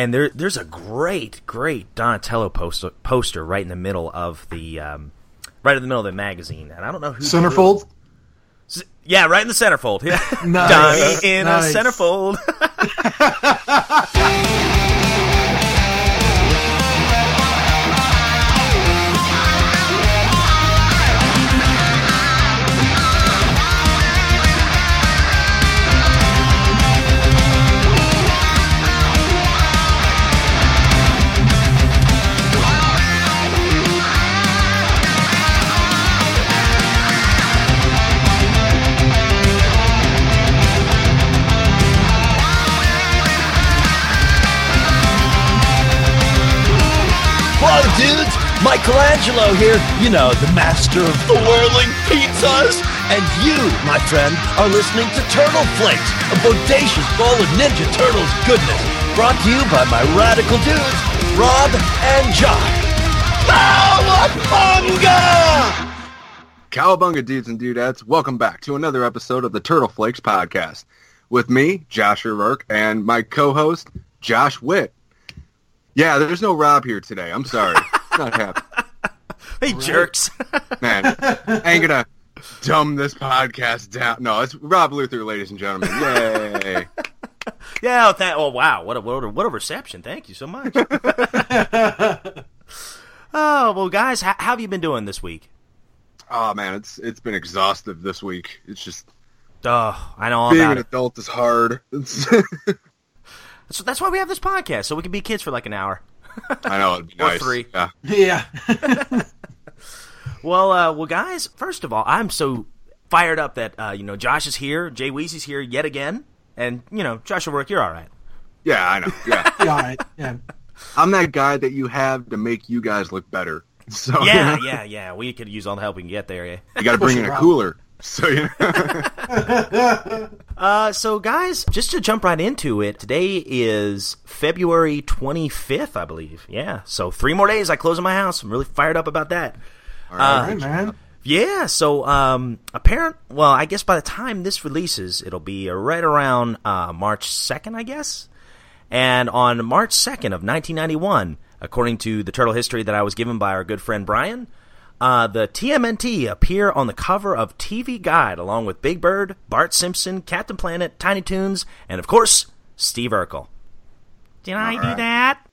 and there there's a great great Donatello poster poster right in the middle of the um, right in the middle of the magazine, and I don't know who Centerfold. Yeah, right in the centerfold. Yeah, Nice. Donnie in Nice. a centerfold. Michelangelo here. You know, the master of the whirling pizzas. And you, my friend, are listening to Turtle Flakes, a bodacious bowl of Ninja Turtles goodness. Brought to you by my radical dudes, Rob and Josh. Cowabunga! Cowabunga dudes and dudettes, welcome back to another episode of the Turtle Flakes podcast. With me, Josh O'Rourke, and my co-host, Josh Witt. Yeah, there's no Rob here today. I'm sorry. Not happy. hey, jerks! Man, I ain't gonna dumb this podcast down. No, it's Rob Luther, ladies and gentlemen. Yay. yeah. Oh, tha- oh, wow. What a, what a what a reception. Thank you so much. oh well, guys, how, how have you been doing this week? Oh man, it's it's been exhaustive this week. It's just Oh, I know all being about an it. adult is hard. So that's why we have this podcast, so we can be kids for like an hour. I know it'd be Or nice. three. Yeah. Yeah. Well, uh, well, guys. First of all, I'm so fired up that uh, you know Josh is here, Jay Weezy's here yet again, and you know Josh will work. You're all right. Yeah, I know. Yeah. yeah. All right. Yeah. I'm that guy that you have to make you guys look better. So Yeah, yeah, yeah. We could use all the help we can get there. Yeah. you got to bring in a cooler. So you know. Uh, so guys, just to jump right into it, today is February 25th, I believe. Yeah. So three more days, I close on my house. I'm really fired up about that. All right, man. Yeah, so um apparent well, I guess by the time this releases, it'll be right around uh March 2nd, I guess. And on March 2nd of 1991, according to the turtle history that I was given by our good friend Brian, uh, the TMNT appear on the cover of TV Guide along with Big Bird, Bart Simpson, Captain Planet, Tiny Toons, and of course, Steve Urkel. Did I do that?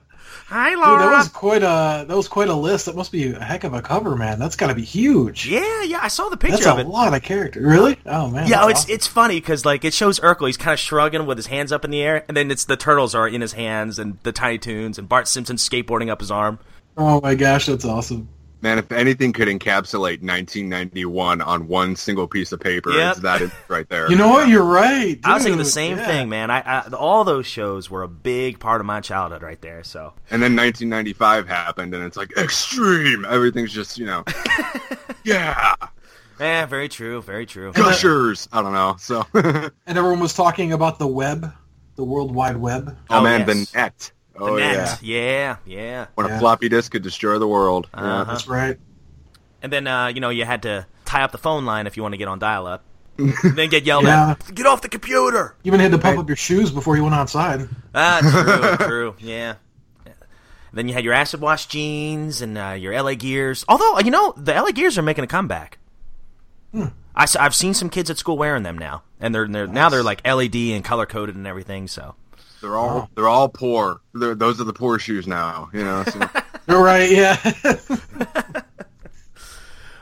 Hi, Dude, Laura. that was quite a that was quite a list. That must be a heck of a cover, man. That's got to be huge. Yeah, yeah, I saw the picture That's of a lot of character. Really? Oh man. Yeah, oh, it's awesome. it's funny because like it shows Urkel. He's kind of shrugging with his hands up in the air, and then it's the turtles are in his hands, and the Tiny Toons, and Bart Simpson skateboarding up his arm. Oh my gosh, that's awesome. Man, if anything could encapsulate 1991 on one single piece of paper, Yep. it's that right there. You know what? You're right. I was thinking the same Yeah. thing, man. I, I all those shows were a big part of my childhood right there. So And then 1995 happened, and it's like extreme. Everything's just you know, yeah, yeah, very true, very true. gushers. I don't know. So, oh And everyone was talking about the web, the World Wide Web. Oh, man, oh, yes. the net. The Oh net, yeah, yeah, yeah. when Yeah. a floppy disk could destroy the world. Yeah. Uh-huh. That's right. And then uh, you know you had to tie up the phone line if you want to get on dial-up. then get yelled Yeah. at. Get off the computer. You even had to pump up your shoes before you went outside. Ah, true, true, yeah. Then you had your acid wash jeans and uh, your LA Gears. Although you know the LA Gears are making a comeback. I, have seen some kids at school wearing them now, and they're, they're now they're like LED and color coded and everything. So They're all they're all poor. They're, those are the poor shoes now. You know. So. You're right. Yeah.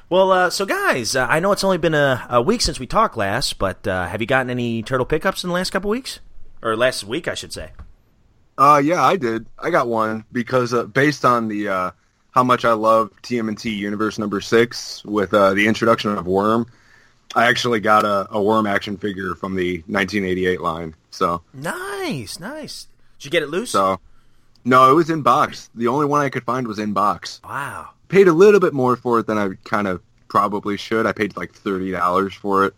well, uh, so guys, uh, I know it's only been a, a week since we talked last, but uh, have you gotten any turtle pickups in the last couple weeks, or last week, I should say? Uh, yeah, I did. I got one because uh, based on the uh, how much I love TMNT Universe number six with uh, the introduction of Worm, I actually got a, a Worm action figure from the 1988 line. So, Nice, nice. Did you get it loose? so no, it was in box. The only one I could find was in box. wow. Paid a little bit more for it than I kind of probably should. I paid like thirty dollars for it.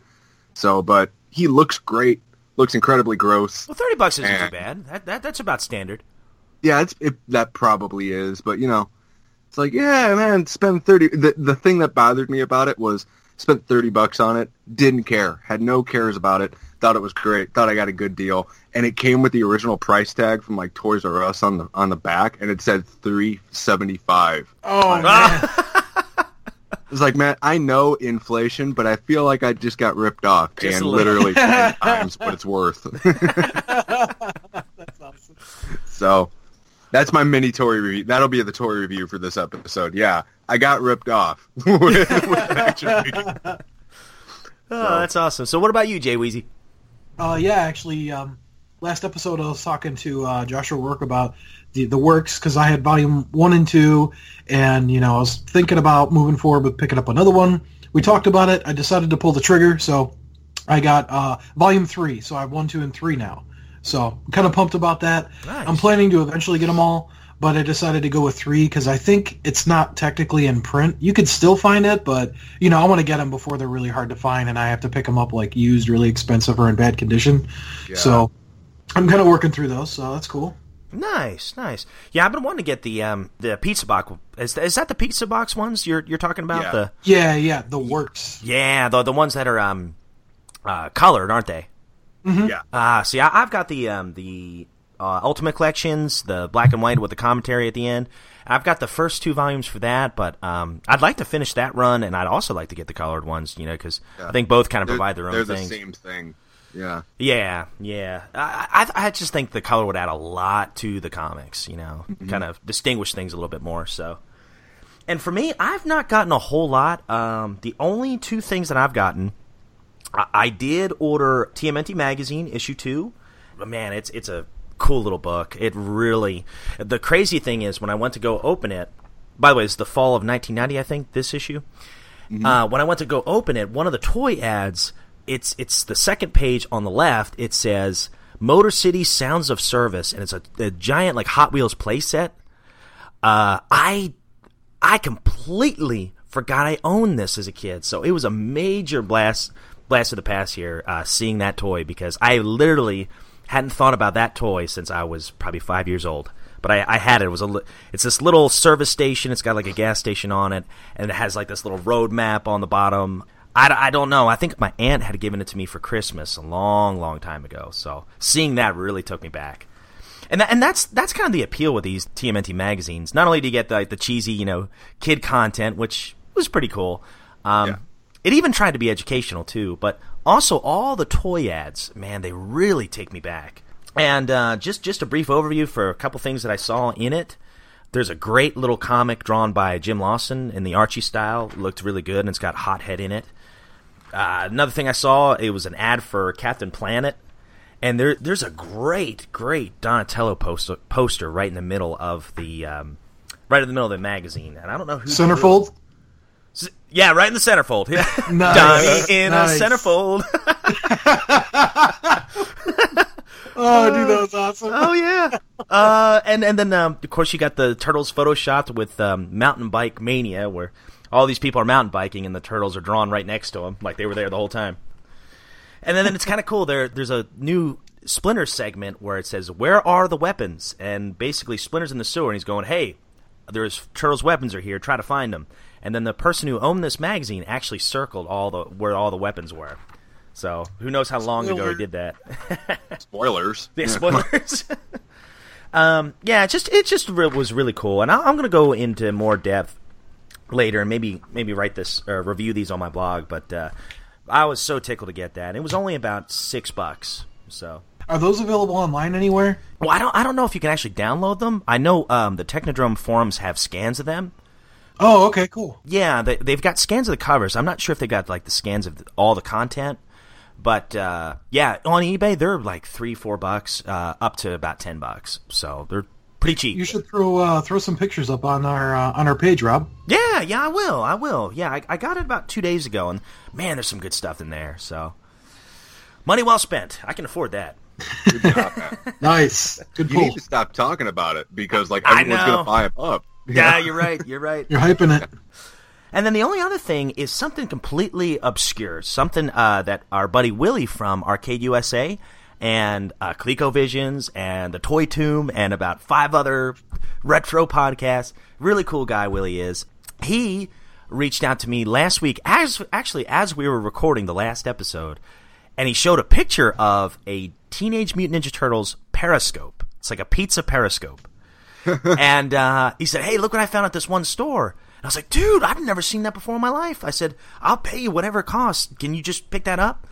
So, but he looks great. Looks incredibly gross. Well, thirty bucks isn't Eh. too bad. That, that that's about standard. Yeah, it's it, that probably is, but you know, it's like yeah, man, spend thirty. The the thing that bothered me about it was Spent thirty bucks on it. Didn't care. Had no cares about it. Thought it was great. Thought I got a good deal. And it came with the original price tag from like Toys R Us on the on the back, and it said three seventy five. Oh man, It's like, man, I know inflation, but I feel like I just got ripped off, and literally ten times what it's worth. that's awesome. So that's my mini Tory review. That'll be the Tory review for this episode. Yeah, I got ripped off. with, with action figures. Oh, that's awesome. So what about you, Jay Weezy? Uh, yeah, actually, um, last episode I was talking to uh, Joshua Work about the the works because I had volume one and two, and you know I was thinking about moving forward with picking up another one. We talked about it. I decided to pull the trigger, so I got uh, volume three. So I have one, two, and three now. So I'm kind of pumped about that. Nice. I'm planning to eventually get them all, but I decided to go with three because I think it's not technically in print. You could still find it, but you know I want to get them before they're really hard to find, and I have to pick them up like used, really expensive, or in bad condition. Yeah. So I'm kind of working through those, so that's cool. Nice, nice. Yeah, I've been wanting to get the um the pizza box. Is, is that the pizza box ones you're you're talking about? Yeah. The Yeah, yeah, the works. yeah, the the ones that are um uh colored, aren't they? Yeah, Ah, see, I, I've got the um the uh, Ultimate Collections, the black and white with the commentary at the end. I've got the first two volumes for that, but um, I'd like to finish that run, and I'd also like to get the colored ones, you know, because I think both kind of they're, provide their own. they're own the things. same thing. Yeah, Yeah, yeah. I, I I just think the color would add a lot to the comics, you know, kind of distinguish things a little bit more. So, and for me, I've not gotten a whole lot. Um, the only two things that I've gotten, I, I did order TMNT magazine issue two. But man, it's it's a cool little book. It really. The crazy thing is when I went to go open it. By the way, it's the fall of 1990, I think. This issue. Uh, when I went to go open it, one of the toy ads, it's it's the second page on the left. It says Motor City Sounds of Service, and it's a, a giant like Hot Wheels playset. Uh, I I completely forgot I owned this as a kid, so it was a major blast blast of the past here uh, seeing that toy because I literally hadn't thought about that toy since I was probably five years old. But I, I had it. It was a it's this little service station. It's got like a gas station on it, and it has like this little road map on the bottom. I, I don't know. I think my aunt had given it to me for Christmas a long, long time ago. So seeing that really took me back. And that, and that's that's kind of the appeal with these TMNT magazines. Not only do you get the, like, the cheesy, you know, kid content, which was pretty cool. Um, Yeah. It even tried to be educational too, but also all the toy ads, man, they really take me back. And uh, just just a brief overview for a couple things that I saw in it. There's a great little comic drawn by Jim Lawson in the Archie style. It looked really good, and it's got Hothead in it. Uh, another thing I saw, it was an ad for Captain Planet, and there there's a great great Donatello poster poster right in the middle of the um, right in the middle of the magazine, and I don't know who Centerfold. Yeah, right in the centerfold. Yeah. Nice. Donnie in Nice. a centerfold. Oh, dude, that was awesome. oh yeah. Uh, and and then um, of course you got the turtles photoshopped with um, mountain bike mania, where all these people are mountain biking and the turtles are drawn right next to them, like they were there the whole time. And then, then it's kind of cool. There, there's a new Splinter segment where it says, "Where are the weapons?" And basically, Splinter's in the sewer, and he's going, "Hey, there's turtles' weapons are here. Try to find them." And then the person who owned this magazine actually circled all the where all the weapons were. So who knows how long ago he did that? spoilers. Yeah, spoilers. um, yeah, it just it just re- was really cool, and I, I'm going to go into more depth later, and maybe maybe write this or review these on my blog. But uh, I was so tickled to get that. It was only about six bucks. So, Are those available online anywhere? well, I don't I don't know if you can actually download them. I know um, the Technodrome forums have scans of them. Oh, okay, cool. Yeah, they, they've got scans of the covers. I'm not sure if they got like the scans of the, all the content, but uh, yeah, on eBay they're like three, four bucks, uh, up to about ten bucks. So they're pretty cheap. You should throw uh, throw some pictures up on our uh, on our page, Rob. Yeah, yeah, I will. I will. Yeah, I, I got it about two days ago, and man, there's some good stuff in there. So, money well spent. I can afford that. Good job, man. Nice, good You pull. need to stop talking about it because like everyone's gonna buy them up. Yeah, you're right. You're right. You're hyping it. And then the only other thing is something completely obscure, something uh, that our buddy Willie from Arcade USA and uh, ColecoVisions and the Toy Tomb and about five other retro podcasts. Really cool guy, Willie is. He reached out to me last week, as actually as we were recording the last episode, and he showed a picture of a Teenage Mutant Ninja Turtles periscope. It's like a pizza periscope, and uh, he said, "Hey, look what I found at this one store." And I was like, "Dude, I've never seen that before in my life." I said, "I'll pay you whatever it costs. Can you just pick that up?"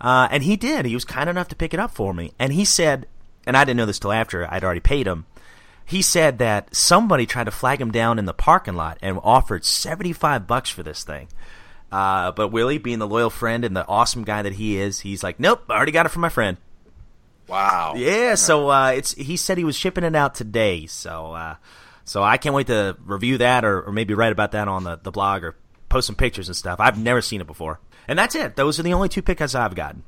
Uh, and he did. He was kind enough to pick it up for me, and he said, and I didn't know this till after I'd already paid him he said that somebody tried to flag him down in the parking lot and offered 75 bucks for this thing. Uh, but Willie, being the loyal friend and the awesome guy that he is, he's like, nope, I already got it from my friend. Wow. Yeah, so uh, it's he said he was shipping it out today. So uh, so I can't wait to review that or, or maybe write about that on the, the blog or post some pictures and stuff. I've never seen it before. And that's it. Those are the only two pickups I've gotten.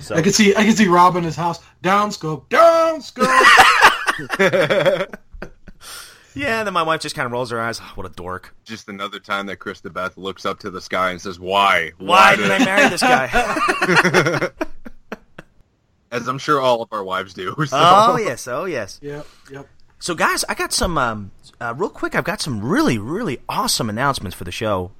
So I can see I can see Rob in his house. Downscope, downscope. yeah, then my wife just kind of rolls her eyes. Oh, what a dork. Just another time that Krista Beth looks up to the sky and says, "Why? Why did I marry this guy? As I'm sure all of our wives do. So. oh yes, oh yes. yep, yep. So, guys, I got some um, uh, real quick. I've got some really, really awesome announcements for the show.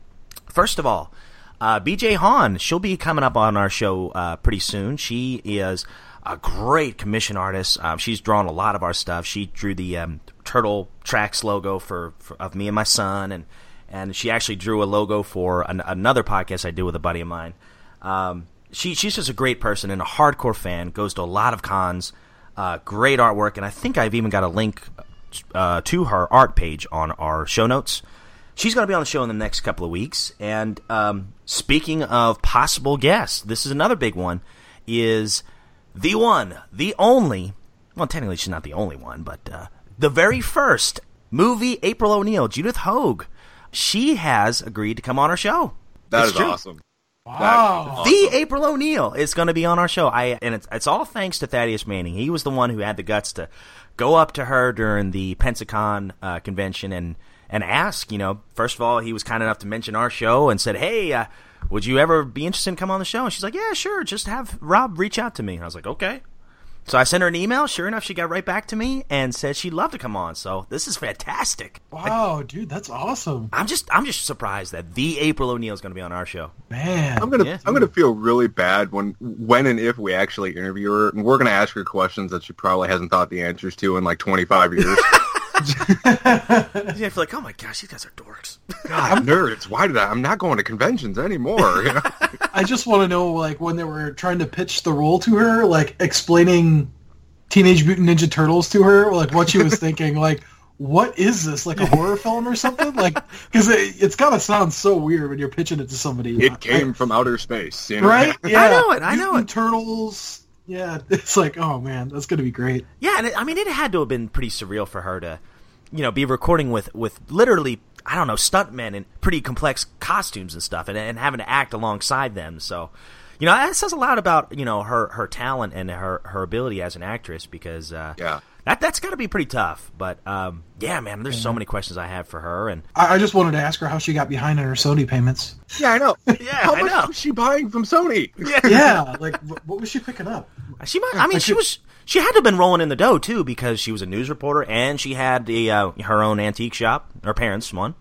First of all, uh, BJ Hahn, she'll be coming up on our show uh, pretty soon. She is a great commission artist. Um, she's drawn a lot of our stuff. She drew the um, Turtle Tracks logo for, for of me and my son, and and she actually drew a logo for an, another podcast I do with a buddy of mine. Um, she she's just a great person and a hardcore fan. Goes to a lot of cons. Uh, great artwork, and I think I've even got a link uh, to her art page on our show notes. She's going to be on the show in the next couple of weeks. And um, speaking of possible guests, this is another big one. Is the one, the only? Well, technically, she's not the only one, but uh, the very first movie April O'Neil, Judith Hoag. She has agreed to come on our show. That It's is awesome. Wow. The April O'Neil is going to be on our show. I and it's it's all thanks to Thaddeus Manning. He was the one who had the guts to go up to her during the Pensacon uh, convention and and ask. You know, first of all, he was kind enough to mention our show and said, "Hey, uh, would you ever be interested in coming on the show?" And she's like, "Yeah, sure. Just have Rob reach out to me." And I was like, "Okay." So I sent her an email. Sure enough, she got right back to me and said she'd love to come on. So this is fantastic. Wow, dude, that's awesome. I'm just I'm just surprised that the April O'Neil is going to be on our show. Man. I'm gonna Yeah. I'm gonna feel really bad when when and if we actually interview her, and we're gonna ask her questions that she probably hasn't thought the answers to in like 25 years. I feel like, oh my gosh, these guys are dorks. God, I'm nerds. Why did I? I'm not going to conventions anymore. You know? I just want to know, like, when they were trying to pitch the role to her, like, explaining Teenage Mutant Ninja Turtles to her, like, what she was thinking, like, what is this, like a horror film or something? Like, because it, it's got to sound so weird when you're pitching it to somebody. It came from outer space. You know? right? Yeah. I know it, I know Mutant it. Turtles. Yeah, it's like, oh man, that's gonna be great. Yeah, and it, I mean, it had to have been pretty surreal for her to, you know, be recording with with literally, I don't know, stuntmen in pretty complex costumes and stuff, and, and having to act alongside them. So, you know, that says a lot about you know her her talent and her her ability as an actress because uh, Yeah. that that's got to be pretty tough. But um, yeah, man, there's so many questions I have for her, and I, I just wanted to ask her how she got behind on her Sony payments. Yeah, I know. Yeah, How I much know. was she buying from Sony? Yeah, like, what was she picking up? She might. I mean, she was. She had to have been rolling in the dough too because she was a news reporter and she had the uh, her own antique shop. Her parents one.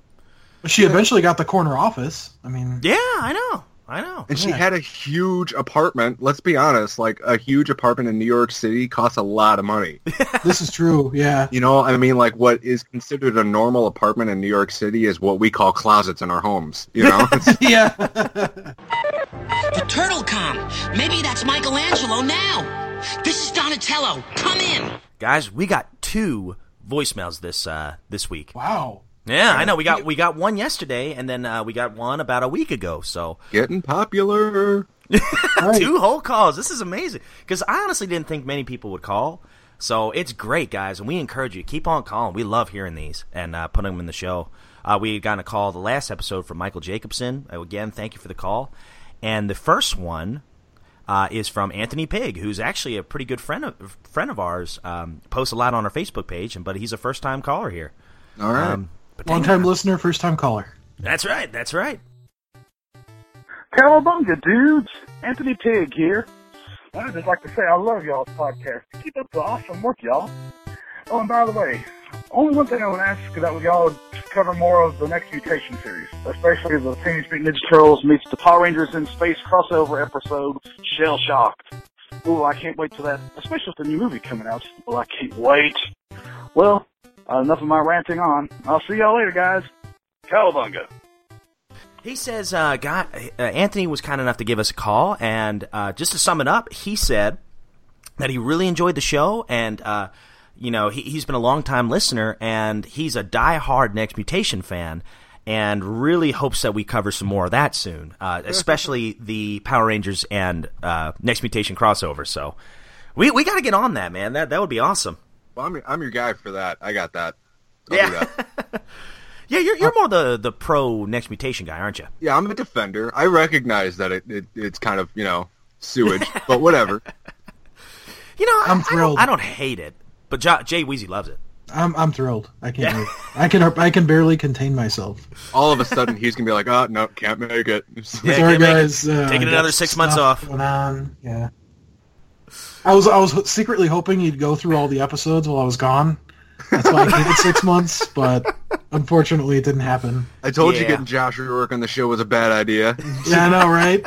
She eventually got the corner office. I mean, Yeah, I know. I know. And she Yeah. had a huge apartment. Let's be honest, like a huge apartment in New York City costs a lot of money. this is true. Yeah. You know, I mean, like what is considered a normal apartment in New York City is what we call closets in our homes. You know, yeah. The Turtle Com. Maybe that's Michelangelo now. This is Donatello. Come in. Guys, we got two voicemails this uh, this week. Wow. Yeah, I know. We got we got one yesterday, and then uh, we got one about a week ago. So getting popular. Right. two whole calls. This is amazing because I honestly didn't think many people would call. So it's great, guys, and we encourage you to keep on calling. We love hearing these and uh, putting them in the show. Uh, we got a call the last episode from Michael Jacobson. Again, thank you for the call. And the first one uh, is from Anthony Pig, who's actually a pretty good friend of friend of ours. Um, posts a lot on our Facebook page, and but he's a first time caller here. All right. um, long time listener, first time caller. That's right. That's right. Cowabunga, dudes! Anthony Pig here. I'd just like to say I love y'all's podcast. Keep up the awesome work, y'all. Oh, and by the way, only one thing I would ask that we all cover more of the next Mutation series, especially the Teenage Mutant Ninja Turtles meets the Power Rangers in Space crossover episode, Shell Shocked. Ooh, I can't wait for that, especially with the new movie coming out. Well, I can't wait. Well, uh, enough of my ranting on. I'll see y'all later, guys. Cowabunga. He says, uh, God, uh, Anthony was kind enough to give us a call, and uh, just to sum it up, he said that he really enjoyed the show, and uh, you know he, he's been a long time listener, and he's a die-hard Next Mutation fan, and really hopes that we cover some more of that soon, uh, especially the Power Rangers and uh, Next Mutation crossover. So we we got to get on that, man. That that would be awesome. Well, I'm, I'm your guy for that. I got that. I'll do Yeah. that. Yeah, you're you're more the the pro Next Mutation guy, aren't you? Yeah, I'm a defender. I recognize that it, it it's kind of, you know, sewage, but whatever. You know, I- I'm I don't- thrilled. I don't, hate it, but Jo- Jay Weezy loves it. I'm I'm thrilled. I can't. wait. I can I can barely contain myself. All of a sudden, he's going to be like, oh, no, can't make it. Yeah, Sorry, can't it. guys. Uh, Taking another six months stuff off. Going on. Yeah. I was I was secretly hoping you'd go through all the episodes while I was gone. That's why I gave it six months, but unfortunately, it didn't happen. I told you getting Josh Rourke on the show was a bad idea. Yeah, I know, right?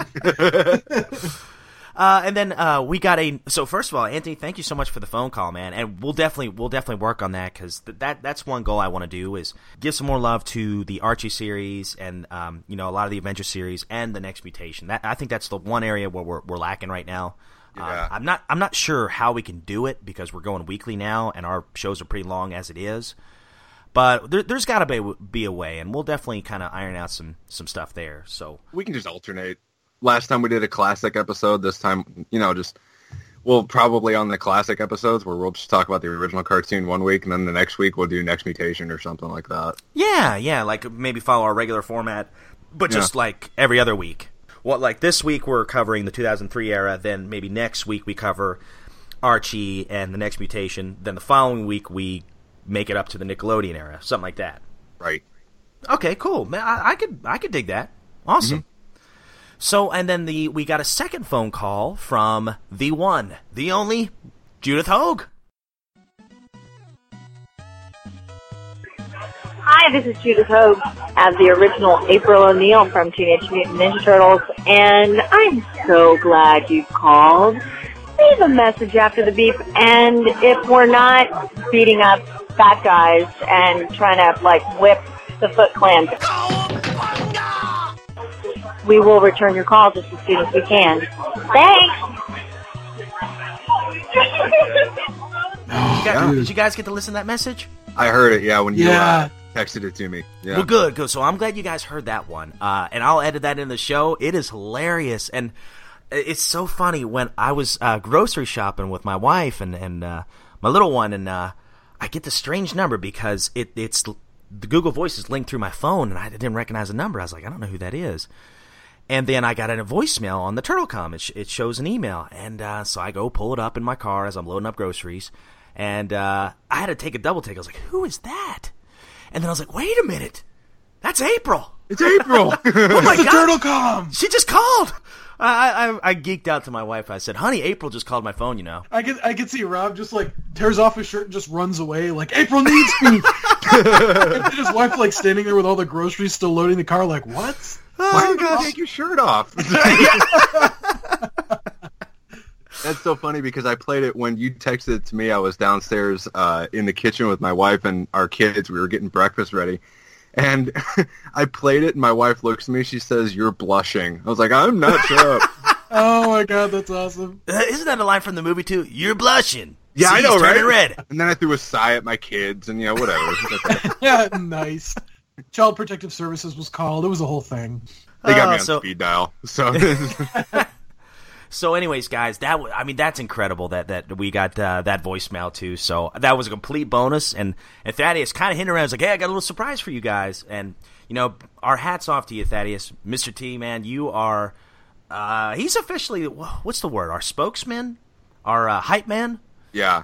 Uh, and then uh, we got a. So first of all, Anthony, thank you so much for the phone call, man. And we'll definitely we'll definitely work on that because th- that that's one goal I want to do is give some more love to the Archie series and um, you know a lot of the Avengers series and the Next Mutation. That I think that's the one area where we're, we're lacking right now. Uh, Yeah. I'm not I'm not sure how we can do it because we're going weekly now and our shows are pretty long as it is. But there, there's got to be be a way, and we'll definitely kind of iron out some some stuff there. So We can just alternate. Last time we did a classic episode. This time, you know, just we'll probably on the classic episodes where we'll just talk about the original cartoon one week, and then the next week we'll do Next Mutation or something like that. Yeah, yeah, like maybe follow our regular format, but just Yeah. like every other week. What like this week we're covering the 2003 era, then maybe next week we cover Archie and the next mutation, then the following week we make it up to the Nickelodeon era, something like that. Right. Okay, cool. Man, I, I could I could dig that. Awesome. Mm-hmm. So and then the we got a second phone call from the one, the only Judith Hoag. Hi, this is Judith Hoag as the original April O'Neil from Teenage Mutant Ninja Turtles, and I'm so glad you called. Leave a message after the beep, and if we're not beating up fat guys and trying to like whip the Foot Clan, we will return your call just as soon as we can. Thanks. You guys, did you guys get to listen to that message? I heard it. Yeah, when you Yeah. uh, texted it to me. Yeah. Well, good, good. So I'm glad you guys heard that one, uh, and I'll edit that in the show. It is hilarious, and it's so funny when I was uh, grocery shopping with my wife and and uh, my little one, and uh, I get the strange number because it it's the Google Voice is linked through my phone, and I didn't recognize the number. I was like, I don't know who that is. And then I got a voicemail on the TurtleCom. It, sh- it shows an email, and uh, so I go pull it up in my car as I'm loading up groceries, and uh, I had to take a double take. I was like, "Who is that?" And then I was like, "Wait a minute, that's April." It's April. Oh my god, Turtle com. she just called. I, I I geeked out to my wife. I said, "Honey, April just called my phone." You know. I can I can see Rob just like tears off his shirt and just runs away like April needs me. and his wife like standing there with all the groceries still loading the car like what? Why did you take your shirt off? That's so funny because I played it when you texted it to me. I was downstairs uh, in the kitchen with my wife and our kids. We were getting breakfast ready. And I played it, and my wife looks at me. She says, "You're blushing." I was like, "I'm not sure." Oh my god, that's awesome. Uh, Isn't that a line from the movie too? You're blushing. yeah, I know, he's right? red. And then I threw a sigh at my kids, and you know, whatever. Yeah, nice. Child Protective Services was called. It was a whole thing. they got Uh, me on so- speed dial. So So, anyways, guys, that w- I mean, that's incredible that that we got uh, that voicemail too. So that was a complete bonus. And and Thaddeus kind of hinted around, was like, "Hey, I got a little surprise for you guys." And you know, our hats off to you, Thaddeus, Mister T, man. You are uh, he's officially what's the word? Our spokesman, our uh, hype man. yeah,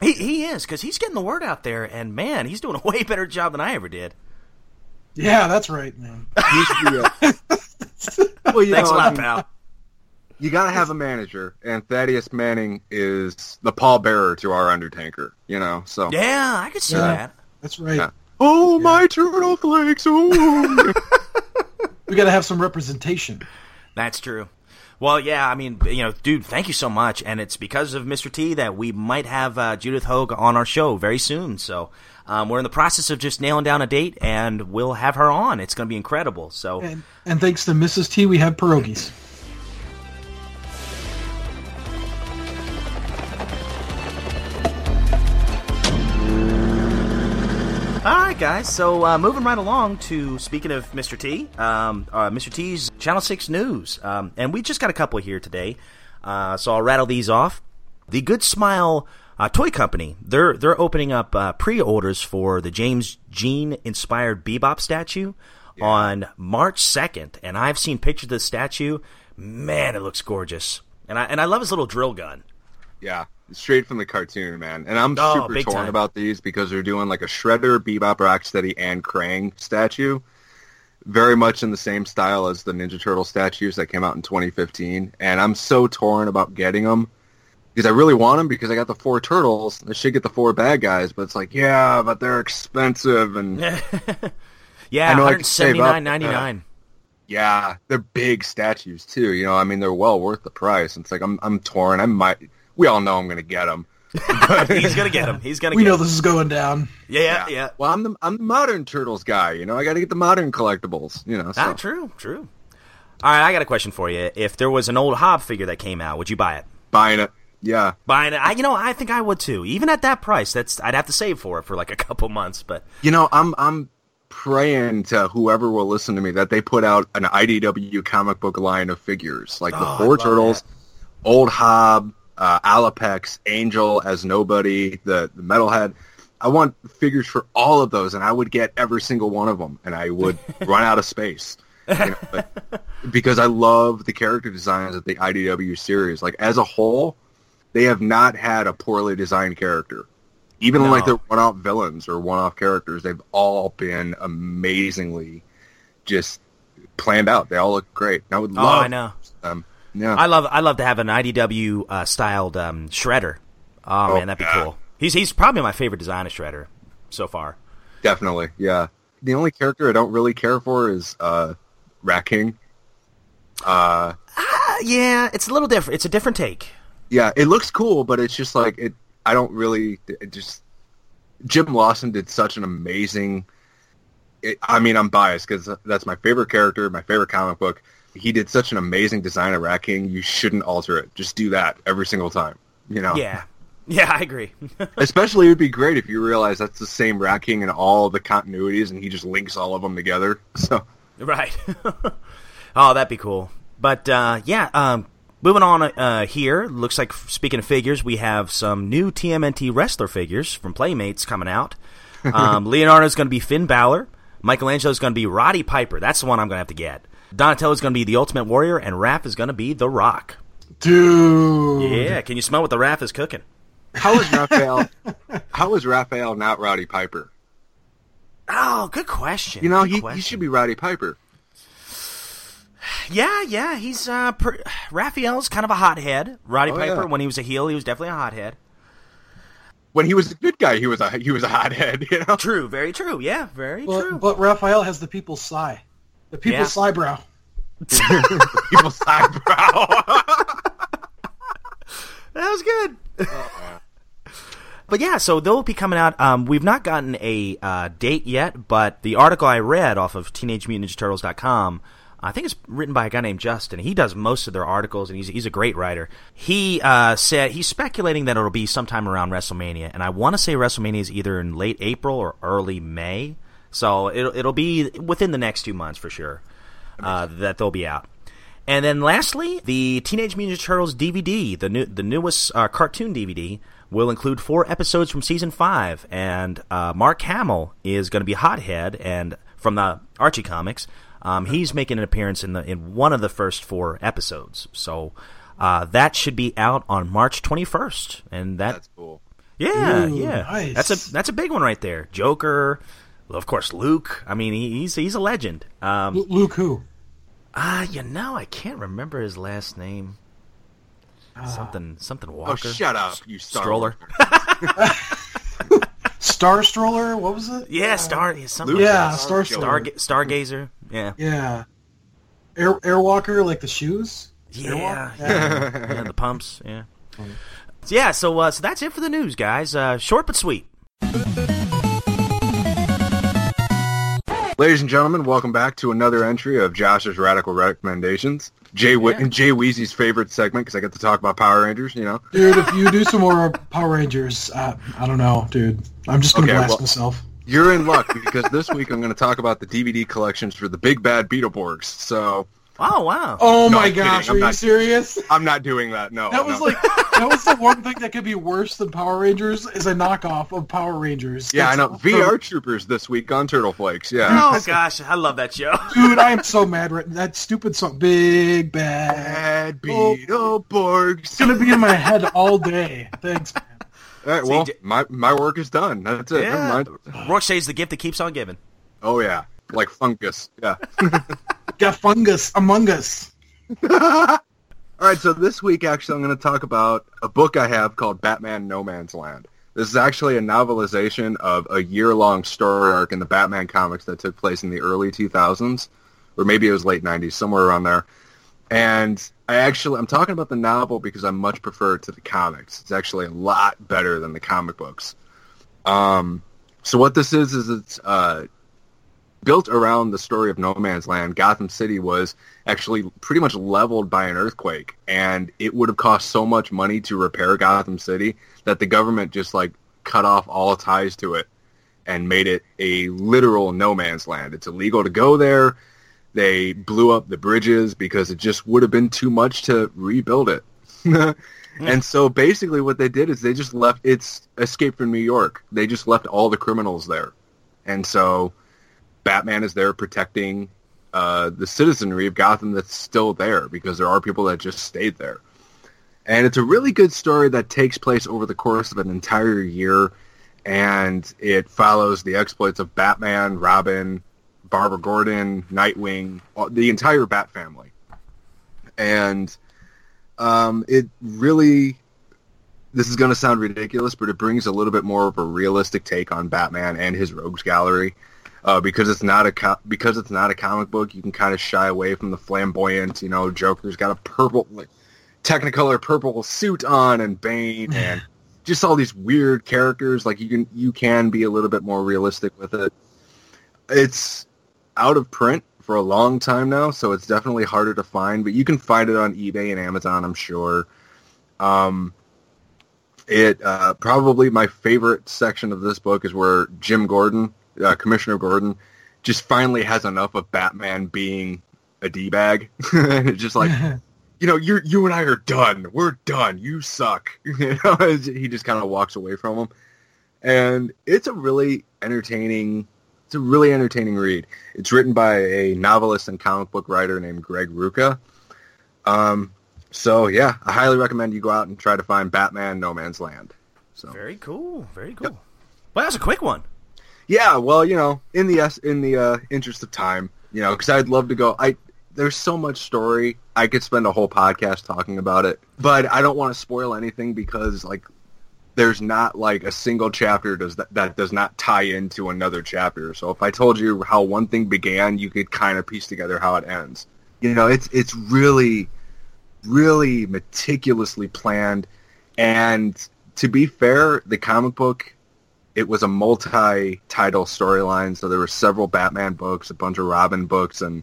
He he is because he's getting the word out there, and man, he's doing a way better job than I ever did. Yeah, that's right, man. You be a- well, you Thanks a know, I mean, pal. you got to have a manager, and Thaddeus Manning is the pallbearer to our Undertaker. You know, so Yeah, I could see Yeah. that. That's right. Yeah. Oh my turtle flakes! Oh. We got to have some representation. That's true. Well, yeah, I mean, you know, dude, thank you so much, and it's because of Mr. T that we might have uh, Judith Hoag on our show very soon. So um, we're in the process of just nailing down a date, and we'll have her on. It's going to be incredible. So And, and thanks to Mrs. T, we have pierogies. All right, guys. So uh, moving right along to speaking of Mr. T, um, uh, Mr. T's Channel Six News, um, and we just got a couple here today. Uh, so I'll rattle these off. The Good Smile uh, Toy Company they're they're opening up uh, pre-orders for the James Jean inspired Bebop statue on March second, and I've seen pictures of the statue. Man, it looks gorgeous, and I and I love his little drill gun. Yeah, straight from the cartoon, man. And I'm Oh, super torn time. about these because they're doing like a Shredder, Bebop, Rocksteady, and Krang statue. Very much in the same style as the Ninja Turtle statues that came out in 2015. And I'm so torn about getting them because I really want them because I got the four turtles. I should get the four bad guys, but it's like, yeah, but they're expensive and Yeah, I know I one can save seventy up, nine ninety nine. yeah, they're big statues too. You know, I mean, they're well worth the price. It's like I'm I'm torn. I might. We all know I'm going to get them. He's gonna get him. He's gonna. We get know him. this is going down. Yeah, yeah. Well, I'm the I'm the modern turtles guy. You know, I got to get the modern collectibles. You know, so. Ah, true, true. All right, I got a question for you. If there was an old Hob figure that came out, would you buy it? buying it. Yeah, Buying it? I, you know, I think I would too. Even at that price, that's I'd have to save for it for like a couple months. But you know, I'm I'm praying to whoever will listen to me that they put out an IDW comic book line of figures like the Oh, I four turtles, old Hob, uh, Alopex, Angel as nobody, the the metalhead. I want figures for all of those, and I would get every single one of them, and I would run out of space. you know, because I love the character designs of the IDW series. Like as a whole, they have not had a poorly designed character. Even No. like their one-off villains or one-off characters, they've all been amazingly just planned out. They all look great. And I would oh, love I know. them. Yeah, I love I love to have an IDW uh, styled um, Shredder. Oh, Oh, man, that'd be yeah. cool. He's he's probably my favorite design of Shredder so far. definitely. Yeah. The only character I don't really care for is uh, Rat King. Uh, Uh, yeah, it's a little different. It's a different take. Yeah, it looks cool, but it's just like it. I don't really. It just Jim Lawson did such an amazing. It, I mean, I'm biased because that's my favorite character, my favorite comic book. He did such an amazing design of Rat King. You shouldn't alter it. Just do that every single time. You know. Yeah, yeah, I agree. Especially, it would be great if you realize that's the same Rat King in all the continuities, and he just links all of them together. So. Right. oh, that'd be cool. But uh, yeah, um, moving on uh, here. Looks like speaking of figures, we have some new TMNT wrestler figures from Playmates coming out. Um, Leonardo's going to be Finn Balor. Michelangelo's going to be Roddy Piper. That's the one I'm going to have to get. Donatello's going to be the Ultimate Warrior, and Raph is going to be The Rock. Dude. Yeah, can you smell what the Raph is cooking? How is Raphael? how is Raphael not Roddy Piper? Oh, good question. You know, Good he, he should be Roddy Piper. Yeah, yeah, he's uh, per- Raphael's kind of a hothead. Roddy Oh, Piper, yeah. when he was a heel, he was definitely a hothead. When he was a good guy, he was a he was a hothead. You know. True, very true. Yeah, very true. But, but Raphael has the people's sigh. The people's Yeah. eyebrow. People's eyebrow. That was good. but yeah, so they'll be coming out. Um, we've not gotten a uh, date yet, but the article I read off of TeenageMutantNinjaTurtles.com, I think it's written by a guy named Justin. He does most of their articles, and he's he's a great writer. He uh, said he's speculating that it'll be sometime around WrestleMania, and I want to say WrestleMania is either in late April or early May. So it'll it'll be within the next two months for sure uh, that they'll be out. And then lastly, the Teenage Mutant Ninja Turtles DVD, the new the newest uh, cartoon DVD, will include four episodes from season five, and uh, Mark Hamill is going to be Hothead, and from the Archie comics, um, he's making an appearance in the in one of the first four episodes. So uh, that should be out on March twenty first, and that That's cool. yeah, Ooh, yeah, nice. that's a that's a big one right there. Joker, well, of course, Luke. I mean, he, he's he's a legend. Um, L- Luke who? Ah, you know, I can't remember his last name. Something, something Oh, Walker. shut up, you Star Stroller. Star Stroller. What was it? Yeah, Star. Yeah, something Luke- like Yeah. Star Star, Stroller. Stargazer. Yeah. Yeah. Air Airwalker, like the shoes. Yeah, Airwalk? yeah, yeah, the pumps. Yeah, So, yeah. So, uh, so that's it for the news, guys. Uh, short but sweet. Ladies and gentlemen, welcome back to another entry of Josh's Radical Recommendations. Jay Wi- Yeah. Jay Weezy's favorite segment because I get to talk about Power Rangers. You know, Dude, if you do some more Power Rangers, uh, I don't know, dude. I'm just gonna Okay, blast well- myself. You're in luck because this week I'm going to talk about the DVD collections for the Big Bad Beetleborgs. So Oh wow. Oh No, my I'm kidding. gosh, I'm are you not- serious? I'm not doing that. No, That was no. like that was the one thing that could be worse than Power Rangers is a knockoff of Power Rangers. yeah, I know. That's- VR Troopers this week on Turtle Flakes. Yeah. Oh gosh, I love that show. Dude, I am so mad right that stupid song Big Bad. Bad. Beetleborgs. It's gonna be in my head all day. Thanks, man. All right, well, CJ my my work is done. That's it. Never Yeah. mind. Rorschach's the gift that keeps on giving. Oh yeah, like fungus. Yeah. Got fungus among us. All right, so this week actually I'm going to talk about a book I have called Batman No Man's Land. This is actually a novelization of a year-long story arc in the Batman comics that took place in the early 2000s, or maybe it was late 90s, somewhere around there. And I actually, I'm talking about the novel because I much prefer it to the comics. It's actually a lot better than the comic books. Um, so what this is, is it's uh, built around the story of No Man's Land. Gotham City was actually pretty much leveled by an earthquake, and it would have cost so much money to repair Gotham City that the government just like cut off all ties to it and made it a literal no man's land. It's illegal to go there. They blew up the bridges because it just would have been too much to rebuild it. and so basically what they did is they just left it's escape from New York. They just left all the criminals there. And so Batman is there protecting uh, the citizenry of Gotham that's still there because there are people that just stayed there. And it's a really good story that takes place over the course of an entire year, and it follows the exploits of Batman, Robin, Barbara Gordon, Nightwing, all- the entire Bat family. And um, it really, this is going to sound ridiculous, but it brings a little bit more of a realistic take on Batman and his rogues gallery uh, because it's not a co- because it's not a comic book. You can kind of shy away from the flamboyant. You know, Joker's got a purple, like, Technicolor purple suit on, and Bane, and just all these weird characters. Like you can you can be a little bit more realistic with it. It's out of print for a long time now, so it's definitely harder to find. But you can find it on eBay and Amazon, I'm sure. Um, it uh, probably my favorite section of this book is where Jim Gordon, uh, Commissioner Gordon, just finally has enough of Batman being a d bag, and it's just like, you know, you you and I are done. We're done. You suck. You know, he just kind of walks away from him, and it's a really entertaining. It's a really entertaining read. It's written by a novelist and comic book writer named Greg Rucka. Um, so yeah, I highly recommend you go out and try to find Batman No Man's Land. So Very cool. Very cool. Well, that was a quick one. yeah, well, you know, in the in the uh, interest of time, you know, because I'd love to go. I there's so much story. I could spend a whole podcast talking about it, but I don't want to spoil anything because like there's not like a single chapter does that, that does not tie into another chapter. So if I told you how one thing began, you could kind of piece together how it ends. You know, it's it's really really meticulously planned and to be fair, the comic book it was a multi-title storyline, so there were several Batman books, a bunch of Robin books, and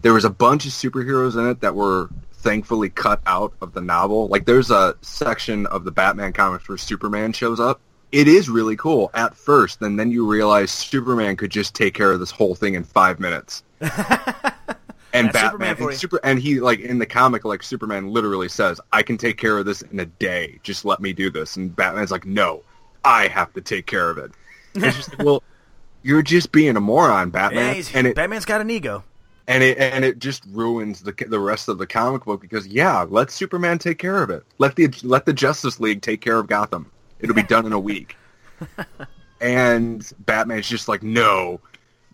there was a bunch of superheroes in it that were thankfully cut out of the novel. Like there's a section of the Batman comics where Superman shows up. It is really cool at first, and then you realize Superman could just take care of this whole thing in five minutes. and That's Batman and, super, and he like in the comic like Superman literally says, "I can take care of this in a day. Just let me do this." And Batman's like, "No, I have to take care of it." It's just like, well, you're just being a moron, Batman, he's- and it Batman's got an ego. And it and it just ruins the the rest of the comic book because yeah, let Superman take care of it. Let the let the Justice League take care of Gotham. It'll be done in a week. and Batman's just like, no,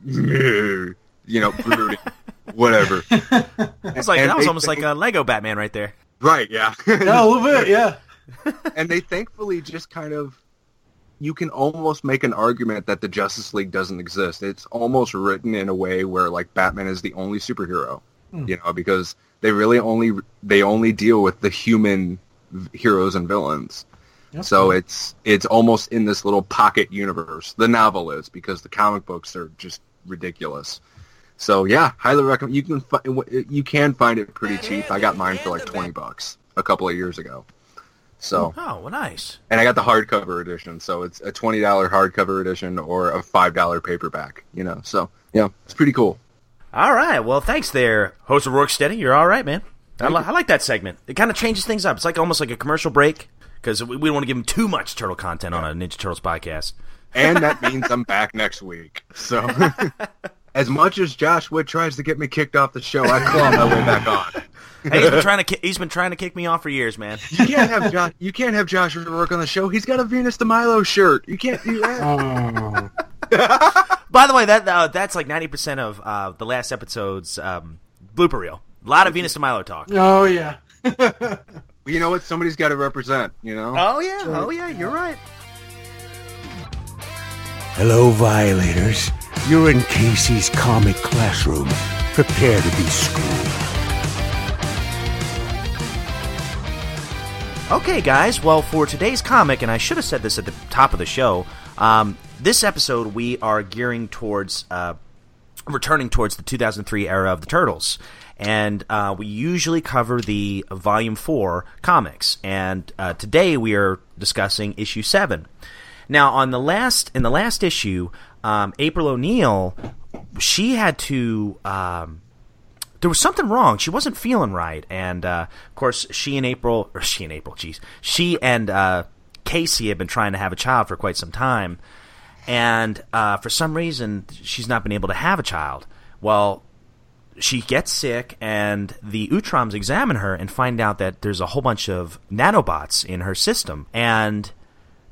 you know, brooding, whatever. It's like And that was they almost like a Lego Batman right there. Right, yeah. Yeah, a little bit, yeah. and they thankfully just kind of you can almost make an argument that the Justice League doesn't exist. It's almost written in a way where like Batman is the only superhero, hmm. you know, because they really only they only deal with the human heroes and villains. So it's it's almost in this little pocket universe. The novel is because the comic books are just ridiculous. So yeah, highly recommend. You can fi- you can find it pretty cheap. I got mine for like twenty bucks a couple of years ago. So Oh, well, nice. and I got the hardcover edition, so it's a twenty dollar hardcover edition or a five dollar paperback. You know, so yeah, it's pretty cool. All right. Well, thanks there, host of Rourke Rocksteady. You're all right, man. I, li- I like that segment. It kind of changes things up. It's like almost like a commercial break because we, we don't want to give them too much turtle content on a Ninja Turtles podcast. And that means I'm back next week. So as much as Josh Wood tries to get me kicked off the show, I claw my way back on. Hey, he's been trying to ki- he's been trying to kick me off for years, man. You can't have Josh. You can't have Josh work on the show. He's got a Venus de Milo shirt. You can't do that. Oh. By the way, that uh, that's like ninety percent of uh, the last episode's um, blooper reel. A lot of Venus de Milo talk. oh yeah. you know what? Somebody's got to represent. You know. Oh yeah, oh yeah, you're right. Hello, violators. You're in Casey's comic classroom. Prepare to be schooled. Okay, guys. Well, for today's comic, and I should have said this at the top of the show. Um, this episode, we are gearing towards uh, returning towards the 2003 era of the Turtles, and uh, we usually cover the Volume Four comics. And uh, today, we are discussing issue seven. Now, on the last in the last issue, um, April O'Neil, she had to. Um, there was something wrong. She wasn't feeling right, and uh, of course, she and April, or she and April, jeez, she and uh, Casey had been trying to have a child for quite some time, and uh, for some reason, she's not been able to have a child. Well, she gets sick, and the Utroms examine her and find out that there's a whole bunch of nanobots in her system, and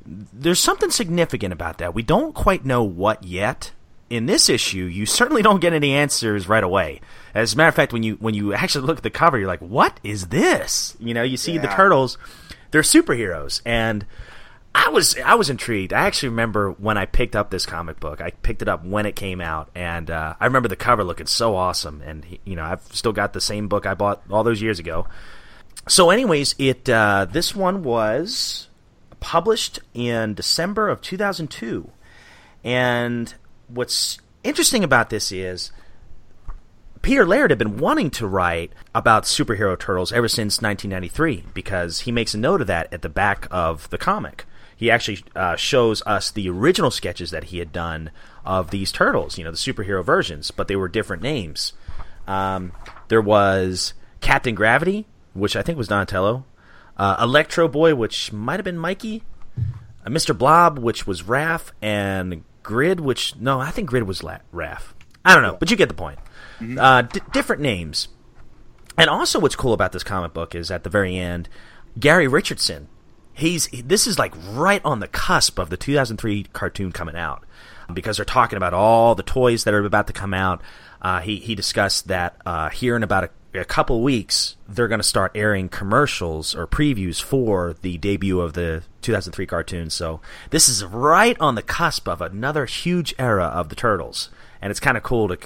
there's something significant about that. We don't quite know what yet. In this issue, you certainly don't get any answers right away. As a matter of fact, when you when you actually look at the cover, you're like, "What is this?" You know, you see the turtles; they're superheroes, and I was I was intrigued. I actually remember when I picked up this comic book. I picked it up when it came out, and uh, I remember the cover looking so awesome. And you know, I've still got the same book I bought all those years ago. So, anyways, it uh, this one was published in December of 2002, and what's interesting about this is Peter Laird had been wanting to write about superhero turtles ever since 1993 because he makes a note of that at the back of the comic. He actually uh, shows us the original sketches that he had done of these turtles, you know, the superhero versions, but they were different names. Um, there was Captain Gravity, which I think was Donatello, uh, Electro Boy, which might have been Mikey, uh, Mr. Blob, which was Raph, and Grid, which no, I think Grid was La- Raph. I don't know, but you get the point. Uh, d- different names. And also, what's cool about this comic book is at the very end, Gary Richardson. He's this is like right on the cusp of the 2003 cartoon coming out because they're talking about all the toys that are about to come out. Uh, he he discussed that uh, here in about a, a couple weeks they're going to start airing commercials or previews for the debut of the 2003 cartoon. So this is right on the cusp of another huge era of the Turtles, and it's kind of cool to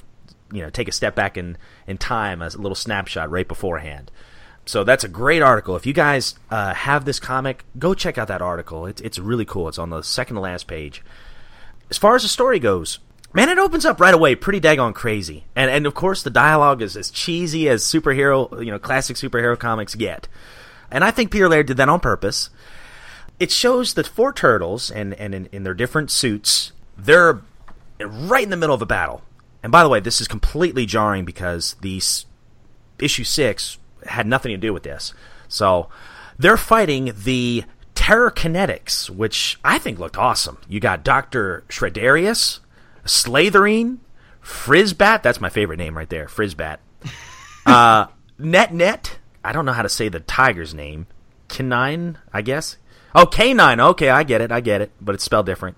you know take a step back in in time as a little snapshot right beforehand. So that's a great article. If you guys uh, have this comic, go check out that article. It's it's really cool. It's on the second to last page. As far as the story goes, man, it opens up right away, pretty daggone crazy. And and of course the dialogue is as cheesy as superhero, you know, classic superhero comics get. And I think Peter Laird did that on purpose. It shows the four turtles and and in, in their different suits, they're right in the middle of a battle. And by the way, this is completely jarring because these issue six had nothing to do with this. So they're fighting the Terror Kinetics, which I think looked awesome. You got Doctor Shreddarius, Slatherine, Frizbat. That's my favorite name right there, Frizbat. Uh, Net Net. I don't know how to say the tiger's name. Canine, I guess. Oh, Canine. Okay, I get it. I get it, but it's spelled different.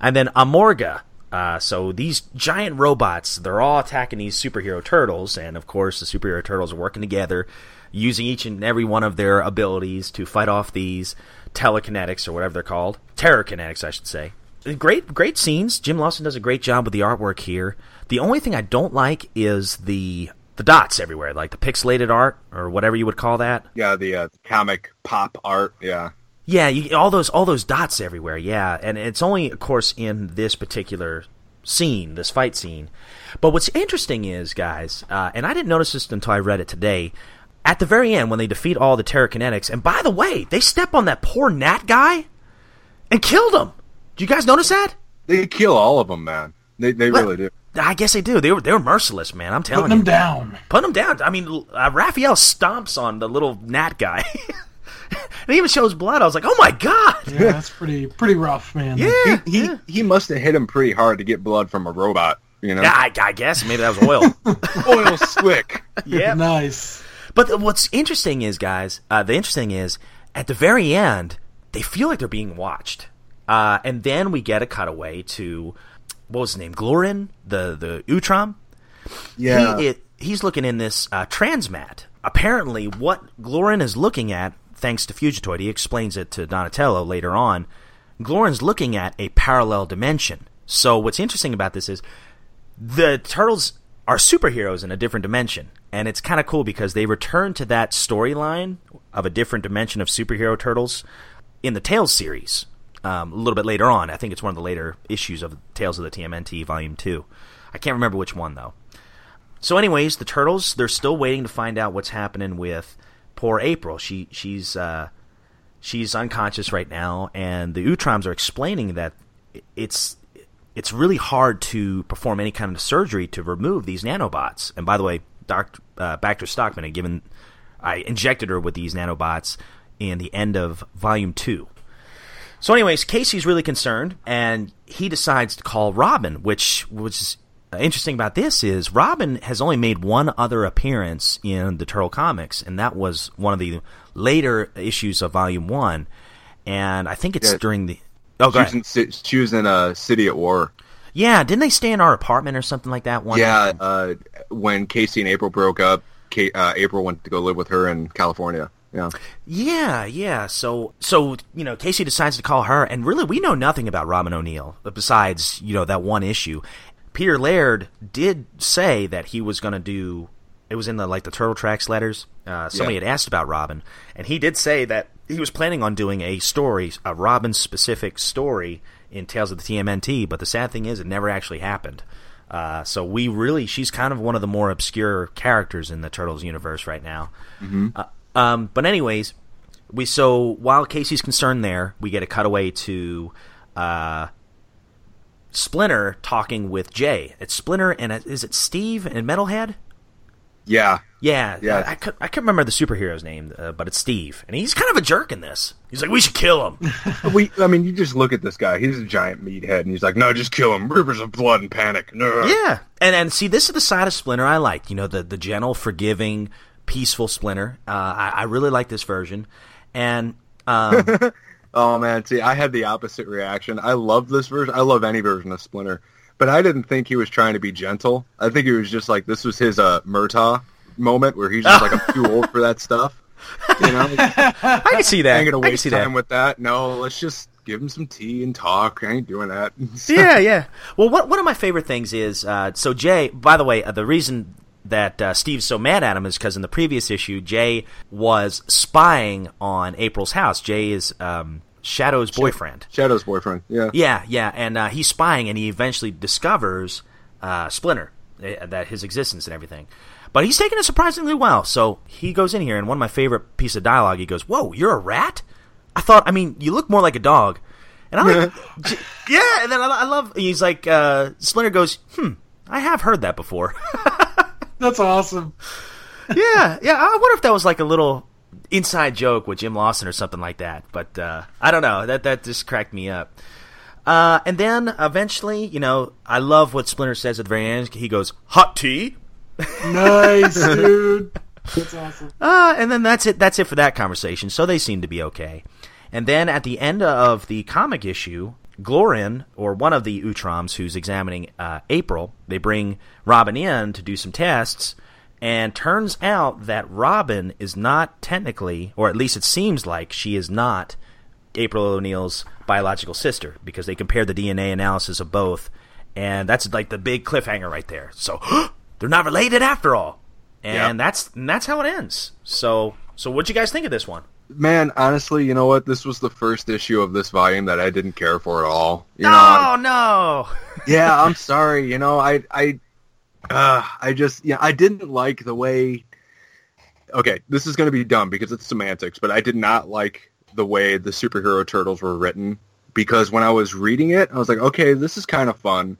And then Amorga, Uh, so these giant robots, they're all attacking these superhero turtles, and of course the superhero turtles are working together, using each and every one of their abilities to fight off these telekinetics or whatever they're called, terror kinetics, I should say. Great, great scenes. Jim Lawson does a great job with the artwork here. The only thing I don't like is the the dots everywhere, like the pixelated art or whatever you would call that. Yeah, the uh, comic pop art. Yeah. Yeah, you, all those all those dots everywhere. Yeah, and it's only, of course, in this particular scene, this fight scene. But what's interesting is, guys, uh, and I didn't notice this until I read it today. At the very end, when they defeat all the Terra Kinetics, and by the way, they step on that poor Nat guy and killed him. Do you guys notice that? They kill all of them, man. They they Well, really do. I guess they do. They were they were merciless, man. I'm telling Putting you. them down. Put them down. I mean, uh, Raphael stomps on the little Nat guy. and he even shows blood. I was like, oh my god. Yeah, that's pretty pretty rough, man. Yeah, He yeah. he must have hit him pretty hard to get blood from a robot. You know, Yeah, I, I guess maybe that was oil. oil slick. yeah. Nice. But th- what's interesting is, guys, uh, the interesting is at the very end, they feel like they're being watched, uh, and then we get a cutaway to what was his name, Glorin, the the Utrom. Yeah. He, it, he's looking in this uh, transmat. Apparently, what Glorin is looking at, thanks to Fugitoid, he explains it to Donatello later on. Glorin's looking at a parallel dimension. So, what's interesting about this is the turtles are superheroes in a different dimension, and it's kind of cool because they return to that storyline of a different dimension of superhero turtles in the Tales series um, a little bit later on. I think it's one of the later issues of Tales of the TMNT Volume Two. I can't remember which one though. So, anyways, the turtles they're still waiting to find out what's happening with poor April. She she's uh, she's unconscious right now, and the Utroms are explaining that it's it's really hard to perform any kind of surgery to remove these nanobots. And by the way, Dr. Uh, Baxter Stockman had given I injected her with these nanobots in the end of Volume Two. So, anyways, Casey's really concerned, and he decides to call Robin, which was interesting about this is Robin has only made one other appearance in the Turtle comics, and that was one of the later issues of Volume One, and I think it's Yeah. during the. Oh, She was, in, she was in uh, City at War. Yeah, didn't they stay in our apartment or something like that? One Yeah, uh, when Casey and April broke up, Ka- uh, April went to go live with her in California. Yeah. Yeah, yeah. So, so you know, Casey decides to call her, and really, we know nothing about Robin O'Neil besides you know that one issue. Peter Laird did say that he was going to do. It was in the like the Turtle Tracks letters. Uh, somebody Yeah. had asked about Robin, and he did say that he was planning on doing a story, a Robin specific story in Tales of the TMNT. But the sad thing is, it never actually happened. Uh, so we really, she's kind of one of the more obscure characters in the Turtles universe right now. Uh, um, but anyways, we so while Casey's concerned there, we get a cutaway to uh, Splinter talking with Jay. It's Splinter and uh, is it Steve and Metalhead? Yeah. Yeah, Yeah. I, I, could, I remember the superhero's name, uh, but it's Steve, and he's kind of a jerk in this. He's like, "We should kill him." We, I mean, you just look at this guy. He's a giant meathead, and he's like, "No, just kill him. Rivers of blood and panic." No. Yeah, and and see, this is the side of Splinter I like. You know, the the gentle, forgiving, peaceful Splinter. Uh, I, I really like this version, and um, Oh man, see, I had the opposite reaction. I love this version. I love any version of Splinter, but I didn't think he was trying to be gentle. I think he was just like this was his uh Murtaugh moment where he's just like, "I'm too old for that stuff." You know, I can see that. I ain't gonna waste see time that. with that. No, let's just give him some tea and talk. I ain't doing that. yeah, yeah. Well, what, one of my favorite things is uh, so Jay. By the way, uh, the reason that uh, Steve's so mad at him is because in the previous issue, Jay was spying on April's house. Jay is um, Shadow's boyfriend. Shadow's boyfriend. Yeah. Yeah, yeah, and uh, he's spying, and he eventually discovers uh, Splinter, uh, that his existence and everything. But he's taking it surprisingly well. So he goes in here, and one of my favorite piece of dialogue, he goes, "Whoa, you're a rat? I thought. I mean, you look more like a dog." And I'm like, "Yeah." And then I, I love. He's like, uh, Splinter goes, "Hmm, I have heard that before." That's awesome. yeah, yeah. I wonder if that was like a little inside joke with Jim Lawson or something like that. But uh, I don't know. That that just cracked me up. Uh, and then eventually, you know, I love what Splinter says at the very end. He goes, "Hot tea." Nice, dude. That's awesome. Uh, and then that's it. That's it for that conversation. So they seem to be okay. And then at the end of the comic issue, Glorin, or one of the Utroms who's examining uh, April, they bring Robin in to do some tests, and turns out that Robin is not technically, or at least it seems like she is not April O'Neil's biological sister because they compared the DNA analysis of both, and that's like the big cliffhanger right there. So they're not related after all, and Yep. that's and that's how it ends. So so what'd you guys think of this one? Man, honestly, you know what? This was the first issue of this volume that I didn't care for at all. You know, No, no. yeah, I'm sorry. You know, I, I, uh, I just, yeah, I didn't like the way. Okay, this is going to be dumb because it's semantics, but I did not like the way the superhero turtles were written because when I was reading it, I was like, okay, this is kind of fun.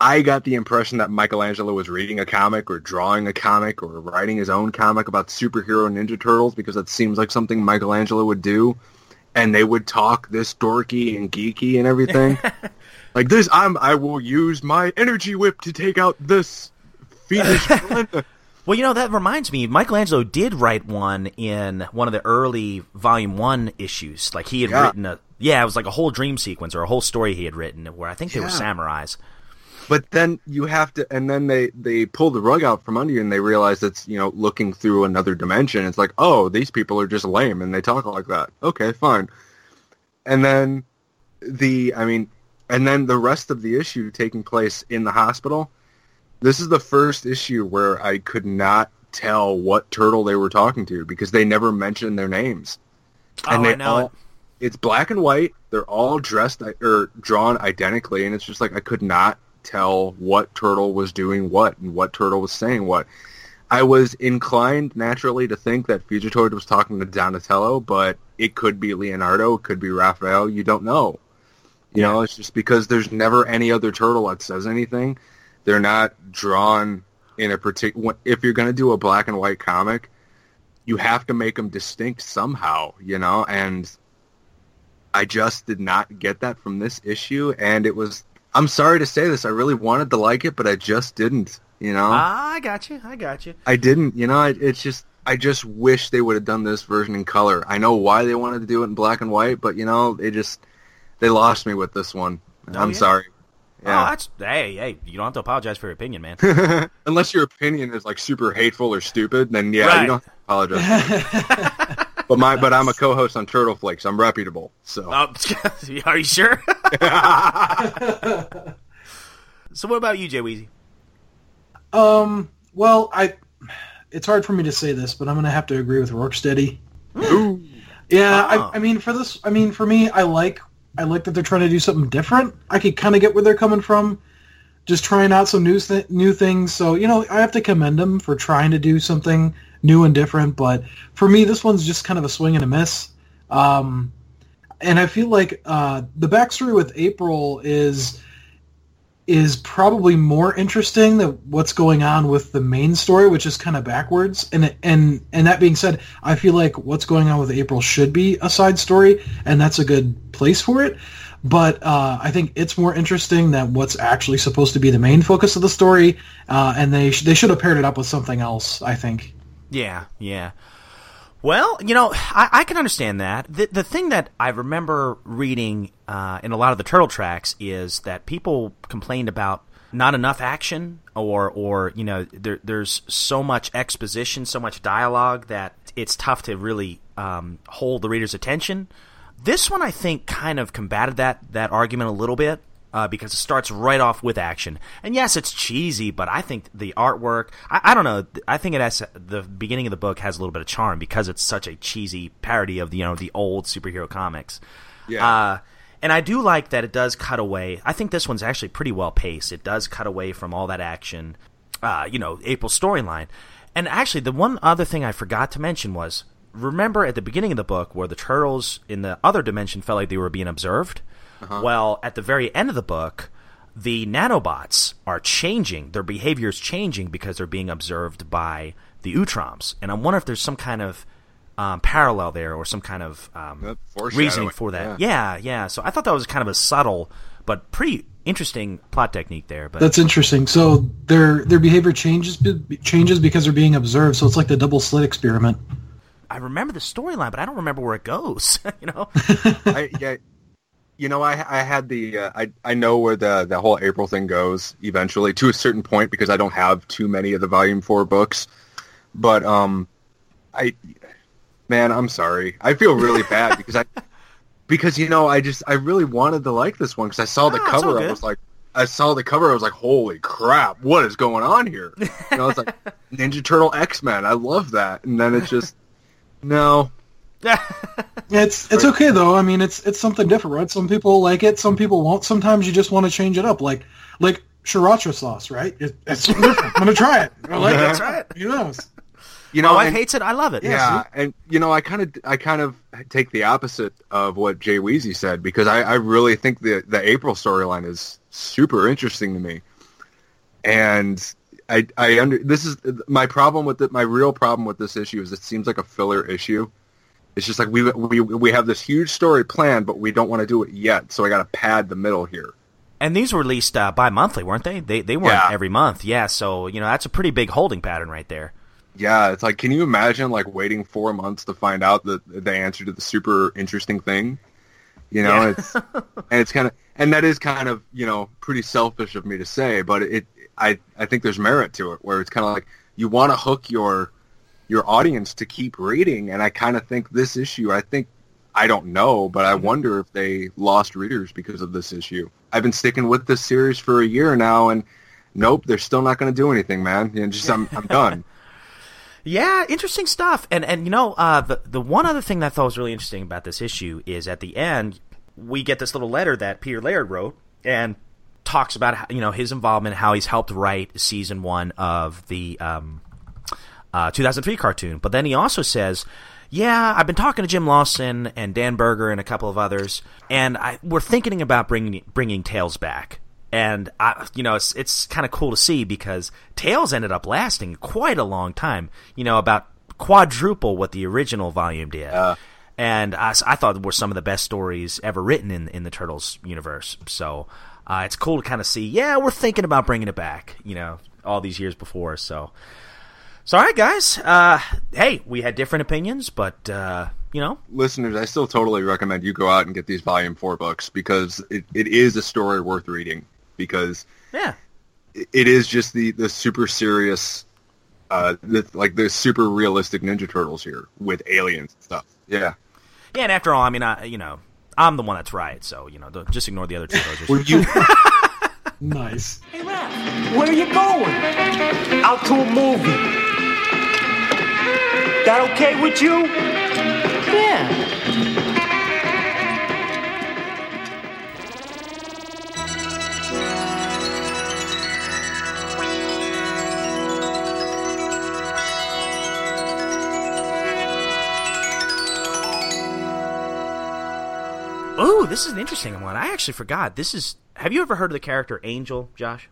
I got the impression that Michelangelo was reading a comic or drawing a comic or writing his own comic about superhero Ninja Turtles because that seems like something Michelangelo would do. And they would talk this dorky and geeky and everything. like this, I'm, I will use my energy whip to take out this fiendish Well, you know that reminds me. Michelangelo did write one in one of the early Volume One issues. Like he had Yeah. written a yeah, it was like a whole dream sequence or a whole story he had written where I think they were samurais. But then you have to, and then they they pull the rug out from under you, and they realize it's you know looking through another dimension. It's like, oh, these people are just lame, and they talk like that. Okay, fine. And then the, I mean, and then the rest of the issue taking place in the hospital. This is the first issue where I could not tell what turtle they were talking to because they never mentioned their names. Oh, they I know all, it. it's black and white. They're all dressed or drawn identically, and it's just like I could not tell what turtle was doing what and what turtle was saying what. I was inclined naturally to think that Fugitoid was talking to Donatello, but it could be Leonardo, it could be Raphael. You don't know. You know, it's just because there's never any other turtle that says anything. They're not drawn in a particular. If you're going to do a black and white comic, you have to make them distinct somehow, you know, and I just did not get that from this issue, and it was. I'm sorry to say this. I really wanted to like it, but I just didn't. You know, Ah, I got you. I got you. I didn't. You know, I, it's just. I just wish they would have done this version in color. I know why they wanted to do it in black and white, but you know, they just they lost me with this one. Oh, I'm yeah? sorry. Oh, that's hey, hey. You don't have to apologize for your opinion, man. Unless your opinion is like super hateful or stupid, then yeah, Right. you don't have to apologize. but my but I'm a co-host on Turtle Flakes. I'm reputable. So oh, are you sure? so, what about you, Jay Weezy? Um. Well, I. It's hard for me to say this, but I'm gonna have to agree with Rocksteady. Yeah, Oh. I, I mean, for this, I mean, for me, I like, I like that they're trying to do something different. I could kind of get where they're coming from, just trying out some new th- new things. So you know, I have to commend them for trying to do something new and different. But for me, this one's just kind of a swing and a miss. Um, and I feel like uh, the backstory with April is is probably more interesting than what's going on with the main story, which is kind of backwards. And and and that being said, I feel like what's going on with April should be a side story, and that's a good place for it. But uh, I think it's more interesting than what's actually supposed to be the main focus of the story, uh, and they sh- they should have paired it up with something else. I think. Yeah, yeah. Well, you know, I, I can understand that. The, the thing that I remember reading uh, in a lot of the Turtle tracks is that people complained about not enough action, or, or you know, there, there's so much exposition, so much dialogue that it's tough to really um, hold the reader's attention. This one, I think, kind of combated that that argument a little bit uh, because it starts right off with action. And yes, it's cheesy, but I think the artwork, I, I don't know, I think it has the beginning of the book has a little bit of charm because it's such a cheesy parody of the you know the old superhero comics. Yeah. Uh, and I do like that it does cut away. I think this one's actually pretty well paced. It does cut away from all that action, uh, you know, April's storyline. And actually, the one other thing I forgot to mention was remember at the beginning of the book where the turtles in the other dimension felt like they were being observed? Well, at the very end of the book, the nanobots are changing. Their behavior is changing because they're being observed by the Utroms. And I wonder if there's some kind of um, parallel there or some kind of um, reasoning for that. Yeah. yeah, So I thought that was kind of a subtle but pretty interesting plot technique there. But That's interesting. So their their behavior changes be- changes because they're being observed. So it's like the double slit experiment. I remember the storyline, but I don't remember where it goes. you know? I, yeah, you know, I I had the uh, I I know where the the whole April thing goes eventually to a certain point because I don't have too many of the volume four books, but um, I man, I'm sorry. I feel really bad because I because you know I just I really wanted to like this one because I saw the Ah, cover. I was like. I saw the cover. I was like, "Holy crap! What is going on here?" You know, it's like Ninja Turtle X Men. I love that, and then it's just no. It's it's okay though. I mean, it's it's something different, right? Some people like it, some people won't. Sometimes you just want to change it up, like like sriracha sauce, right? It, it's different. I'm gonna try it. I like That's it. right. Who knows? You My know, oh, wife and- hates it. I love it. Yeah, and you know, I kind of, I kind of take the opposite of what Jay Weezy said because I, I really think the the April storyline is super interesting to me, and I, I under this is my problem with it. My real problem with this issue is it seems like a filler issue. It's just like we we we have this huge story planned, but we don't want to do it yet, so I got to pad the middle here. And these were released uh, bi-monthly, weren't they? They they weren't Yeah. every month. Yeah, so you know that's a pretty big holding pattern right there. Yeah, it's like, can you imagine like waiting four months to find out the the answer to the super interesting thing? You know, Yeah. it's and it's kind of and that is kind of you know pretty selfish of me to say, but it I I think there's merit to it where it's kind of like you want to hook your your audience to keep reading, and I kind of think this issue, I think I don't know, but I wonder if they lost readers because of this issue. I've been sticking with this series for a year now, and nope, they're still not going to do anything, man. You know, just I'm I'm done. Yeah, interesting stuff. And and you know, uh, the the one other thing that I thought was really interesting about this issue is at the end we get this little letter that Peter Laird wrote and talks about how, you know his involvement, how he's helped write season one of the um, uh, 2003 cartoon. But then he also says. Yeah, I've been talking to Jim Lawson and Dan Berger and a couple of others, and I, we're thinking about bringing bringing Tales back. And I, you know, it's it's kind of cool to see because Tales ended up lasting quite a long time. You know, about quadruple what the original volume did. and I, I thought were some of the best stories ever written in in the Turtles universe. So uh, it's cool to kind of see. Yeah, we're thinking about bringing it back. You know, all these years before. So, so all right, guys. Uh, hey, we had different opinions, but uh, you know, listeners, I still totally recommend you go out and get these volume four books because it, it is a story worth reading because yeah, it, it is just the, the super serious, uh, the, like the super realistic Ninja Turtles here with aliens and stuff. Yeah. yeah. And after all, I mean, I, you know, I'm the one that's right. So you know, just ignore the other two. Well, you, Nice. Hey, Raph, where are you going? Out to a movie. That okay with you? Yeah. Ooh, this is an interesting one. I actually forgot. This is. Have you ever heard of the character Angel, Josh?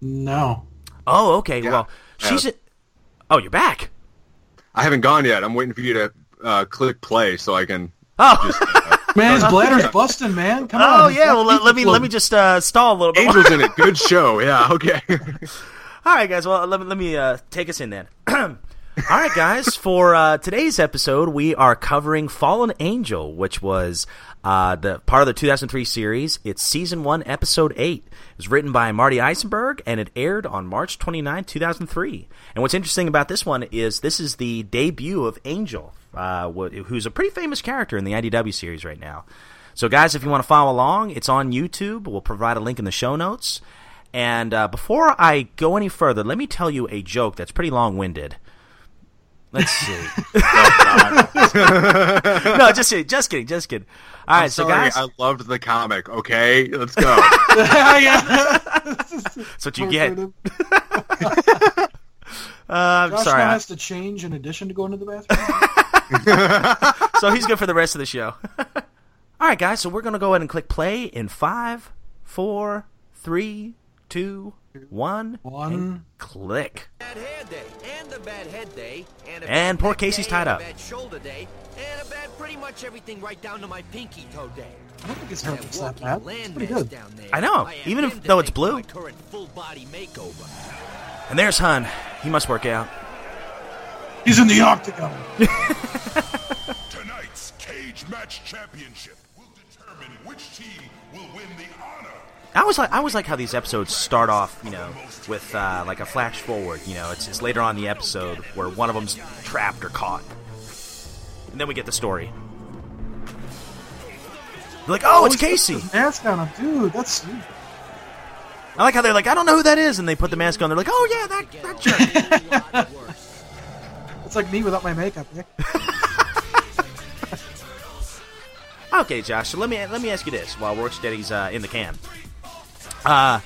No. Oh, okay. Yeah. Well, she's. A, oh, you're back. I haven't gone yet. I'm waiting for you to uh, click play so I can. Oh, Just, uh, Man, his bladder's busting, man. Come on. oh yeah. Well, let, let me let me just uh, stall a little bit. Angel's in it. Good show. Yeah. Okay. All right, guys. Well, let me let me uh, take us in then. All right, guys. For uh, today's episode, we are covering Fallen Angel, which was uh, the part of the 2003 series. It's season one, episode eight. It was written by Marty Isenberg, and it aired on March 29, 2003. And what's interesting about this one is this is the debut of Angel, uh, who's a pretty famous character in the IDW series right now. So, guys, if you want to follow along, it's on YouTube. We'll provide a link in the show notes. And uh, before I go any further, let me tell you a joke that's pretty long winded. Let's see. no, just kidding, just kidding, just kidding. All right, I'm so guys, I loved the comic. Okay. Let's go. yeah. that's what you get. Uh, I'm Josh sorry. now has to change in addition to going to the bathroom. so he's good for the rest of the show. All right, guys. So we're gonna go ahead and click play in five, four, three, two, one, One. and click. Bad hair day, and a bad head day, and a And bad poor Casey's tied up. Bad shoulder day, and a bad pretty much everything right down to my pinky toe day. I don't think his hair That looks that bad. It's pretty good. down there. I know, I even if- though it's blue. current full body makeover. And there's Hun. He must work out. He's in the octagon. Tonight's cage match championship will determine I always like I always like how these episodes start off, you know, with uh, like a flash forward. You know, it's, it's later on in the episode where one of them's trapped or caught, and then we get the story. They're like, oh, it's Casey. his Mask on him, dude. That's sweet. I like how they're like, I don't know who that is, and they put the mask on. They're like, oh yeah, that that jerk. It's like me without my makeup. Yeah. Okay, Josh. So let me let me ask you this while Rocksteady's uh, in the can. Uh,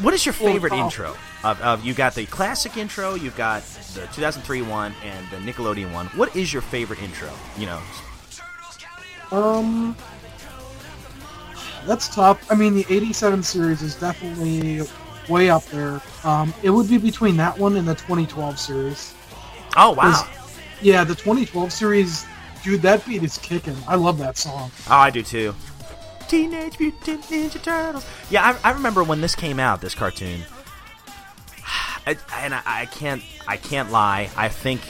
what is your favorite Paul. intro? Of, of you got the classic intro, you've got the 2003 one, and the Nickelodeon one. What is your favorite intro? You know, Um, that's tough. I mean, the '87 series is definitely way up there. Um, it would be between that one and the 2012 series. oh wow, 'Cause, Yeah, the 2012 series, dude, that beat is kicking. I love that song. oh I do too. Teenage Mutant Ninja Turtles. Yeah, I, I remember when this came out, this cartoon. I, and I, I can't I can't lie. I think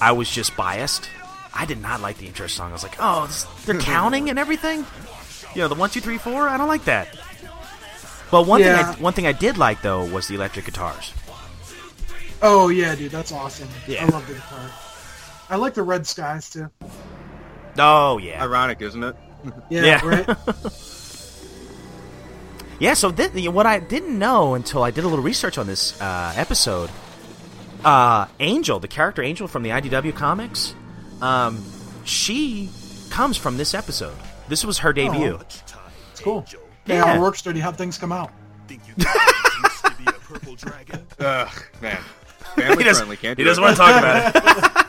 I was just biased. I did not like the intro song. I was like, oh, this, they're counting and everything. You know, the one, two, three, four. I don't like that. But one Yeah. thing, I, one thing I did like though was the electric guitars. Oh yeah, dude, that's awesome. Yeah. I love the guitar. I like the red skies too. Oh yeah, Ironic, isn't it? Yeah, Yeah. right. yeah. So th- what I didn't know until I did a little research on this uh, episode, uh, Angel, the character Angel from the IDW comics, um, she comes from this episode. This was her debut. It's cool. Yeah. Yeah, our work study how things come out. Ugh, man. Family He doesn't, friendly, can't he doesn't it. want to talk about it.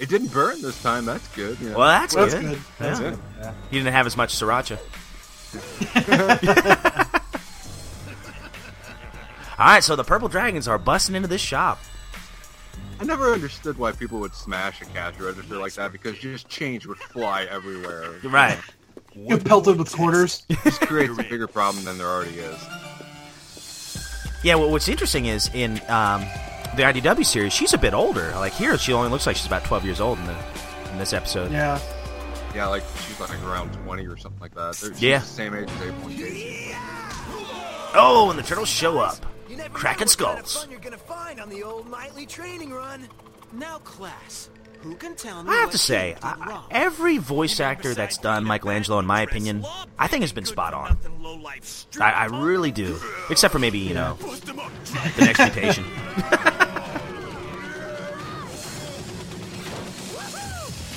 It didn't burn this time. That's good. Yeah. Well, that's, That's good. good. That's Yeah. good. He didn't have as much sriracha. All right, so the purple dragons are busting into this shop. I never understood why people would smash a cash register like that because just change would fly everywhere. Right. Get pelted with quarters. It creates a bigger problem than there already is. Yeah. Well, what's interesting is in um, the IDW series, she's a bit older. Like here, she only looks like she's about twelve years old in the in this episode. Yeah. Yeah, like she's like around 20 or something like that. They're, she's Yeah. the same age as April and Casey. Oh, and the turtles show up, You never cracking know what kind of skulls. fun you're gonna find on the old nightly training run. Now, class, who can tell me I have to say, you did I, wrong? every voice actor that's done Michelangelo, in my opinion, I think has been spot on. I, I really do, except for maybe you know the next mutation.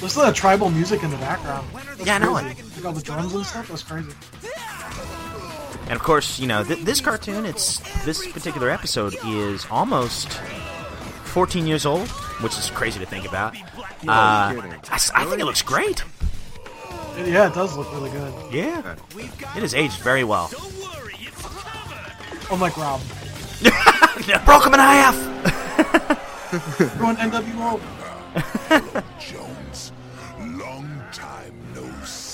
There's a lot of tribal music in the background. That's Yeah, I know crazy. Like all the drums and stuff. That's crazy. And of course, you know, th- this cartoon, it's this particular episode is almost 14 years old, which is crazy to think about. Uh, I, s- I think it looks great. Yeah, it does look really good. Yeah, it has aged very well. Oh my like Rob. Broke him in half. Going NWO.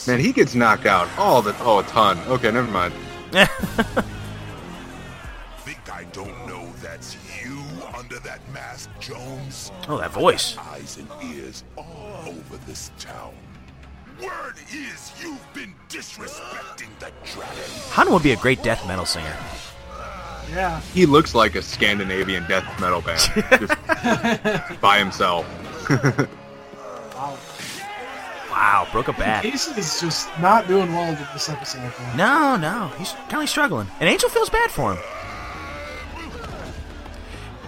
Man, he gets knocked out all the oh a ton. Okay, never mind. Think I don't know that's you under that mask, Jones? Oh, that voice. Eyes and ears all over this town. Word is you've been disrespecting the dragon. Hun would be a great death metal singer. Yeah. He looks like a Scandinavian death metal band just by himself. Wow, broke a back. Casey is just not doing well with this episode. No, no, he's kind of struggling. And Angel feels bad for him.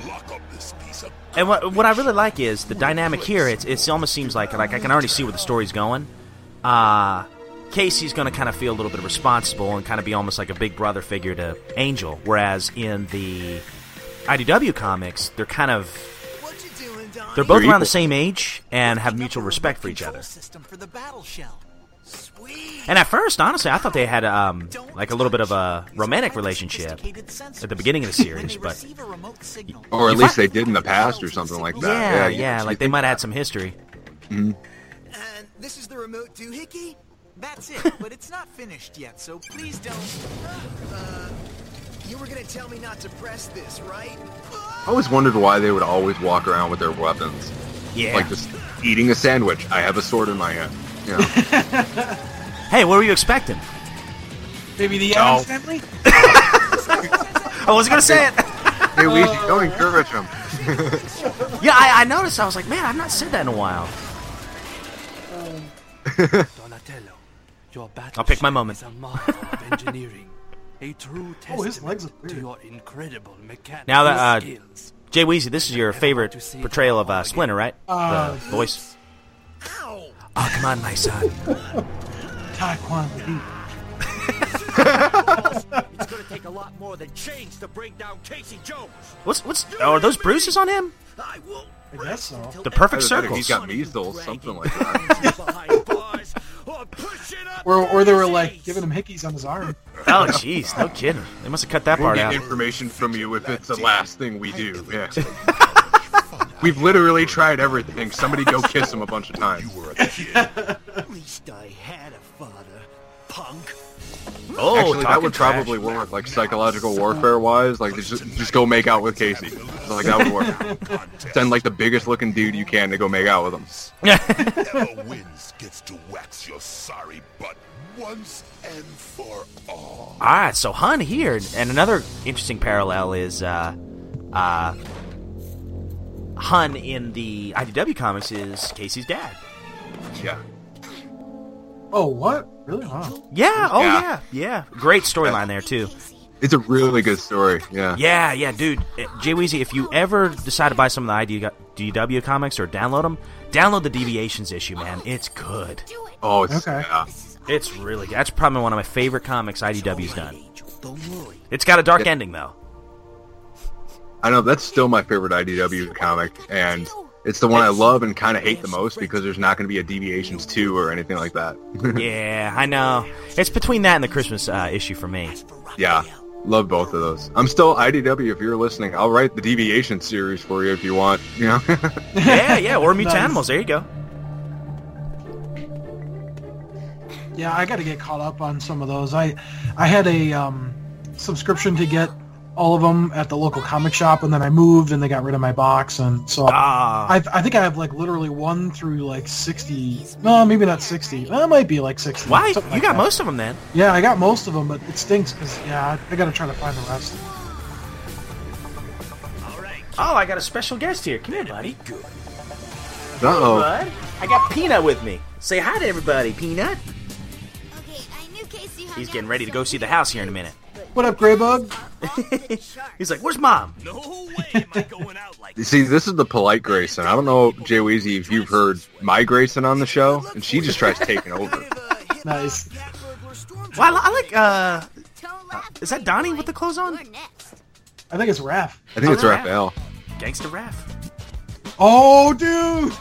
Lock up this piece of And what what I really like is the dynamic here. It's it almost seems like like I can already see where the story's going. Uh Casey's going to kind of feel a little bit responsible and kind of be almost like a big brother figure to Angel, whereas in the IDW comics, they're kind of they're both around the same age and have mutual respect for each other. System for the battle shell. Sweet. And at first, honestly, I thought they had um like a little bit of a romantic relationship at the beginning of the series, but Receive a remote signal. Or at least they did in the past or something like that. yeah, you- yeah, like they might have had some history. And this is the remote doohickey? That's it, but it's not finished yet, so please don't. Uh, you were gonna tell me not to press this, right? I always wondered why they would always walk around with their weapons. Yeah. Like just eating a sandwich. I have a sword in my hand. You know. Hey, what were you expecting? Maybe the No. Addams family? I wasn't gonna say it. hey, Weezy, don't encourage him. Yeah, I, I noticed. I was like, man, I've not said that in a while. Um, Donatello, your battle I'll pick my moment. is a of engineering. A true Oh, his testament legs look to your incredible mechanical Now that uh, skills. Jay Weezy, this is your favorite portrayal of uh, Splinter, right? Uh, the voice. Oh, come on, my son. Taekwondo. It's gonna take a lot more than chains to bring down Casey Jones. What's what's? Oh, are those bruises on him? I guess so. The perfect Either that or circles. He's got measles, something like that. Or, or they were like giving him hickeys on his arm. Oh, jeez, no kidding. They must have cut that We'll part get out. information from you if it's the last thing we do. Yeah. We've literally tried everything. Somebody go kiss him a bunch of times. At least I had a father, punk. Oh, Actually, that talking would trash. probably work, like psychological warfare wise. Like, just, just go make out with Casey. So, like that would work. Send like the biggest looking dude you can to go make out with him. Whoever wins gets to wax your sorry butt once and for all. All right, so Hun here, and another interesting parallel is uh, uh, Hun in the IDW comics is Casey's dad. Yeah. Oh, what? Really? Wow. Yeah. Oh Yeah. yeah. Yeah. Great storyline there too. It's a really good story. Yeah. Yeah. Yeah, dude. Uh, Jay Weezy, if you ever decide to buy some of the IDW comics or download them, download the Deviations issue, man. It's good. Oh, it's Okay. yeah. It's really good. That's probably one of my favorite comics IDW's done. It's got a dark Yeah. ending though. I know that's still my favorite IDW comic, and it's the one I love and kind of hate the most because there's not going to be a Deviations two or anything like that. yeah, I know. It's between that and the Christmas uh, issue for me. yeah, love both of those. I'm still IDW. If you're listening, I'll write the Deviation series for you if you want. You know. yeah, yeah, or Mutant Nice. Animals. There you go. Yeah, I got to get caught up on some of those. I I had a um, subscription to get all of them at the local comic shop, and then I moved, and they got rid of my box, and so Ah. I I think I have like literally one through like sixty. No, maybe not sixty. That might be like sixty. Why? You like got that. most of them then. Yeah, I got most of them, but it stinks because yeah, I, I got to try to find the rest. Oh, I got a special guest here. Come here, buddy. Good. Uh oh. Bud, I got Peanut with me. Say hi to everybody, Peanut. Okay, I knew Casey. He's getting ready to go see the house here in a minute. What up, Graybug? He's like, "Where's mom?" You see, this is the polite Grayson. I don't know, Jay Weezy, if you've heard my Grayson on the show, and she just tries taking over. Nice. Well, I, like. uh... Is that Donnie with the clothes on? I think it's Raph. I think it's Raphael. Gangster Raph. Oh, dude!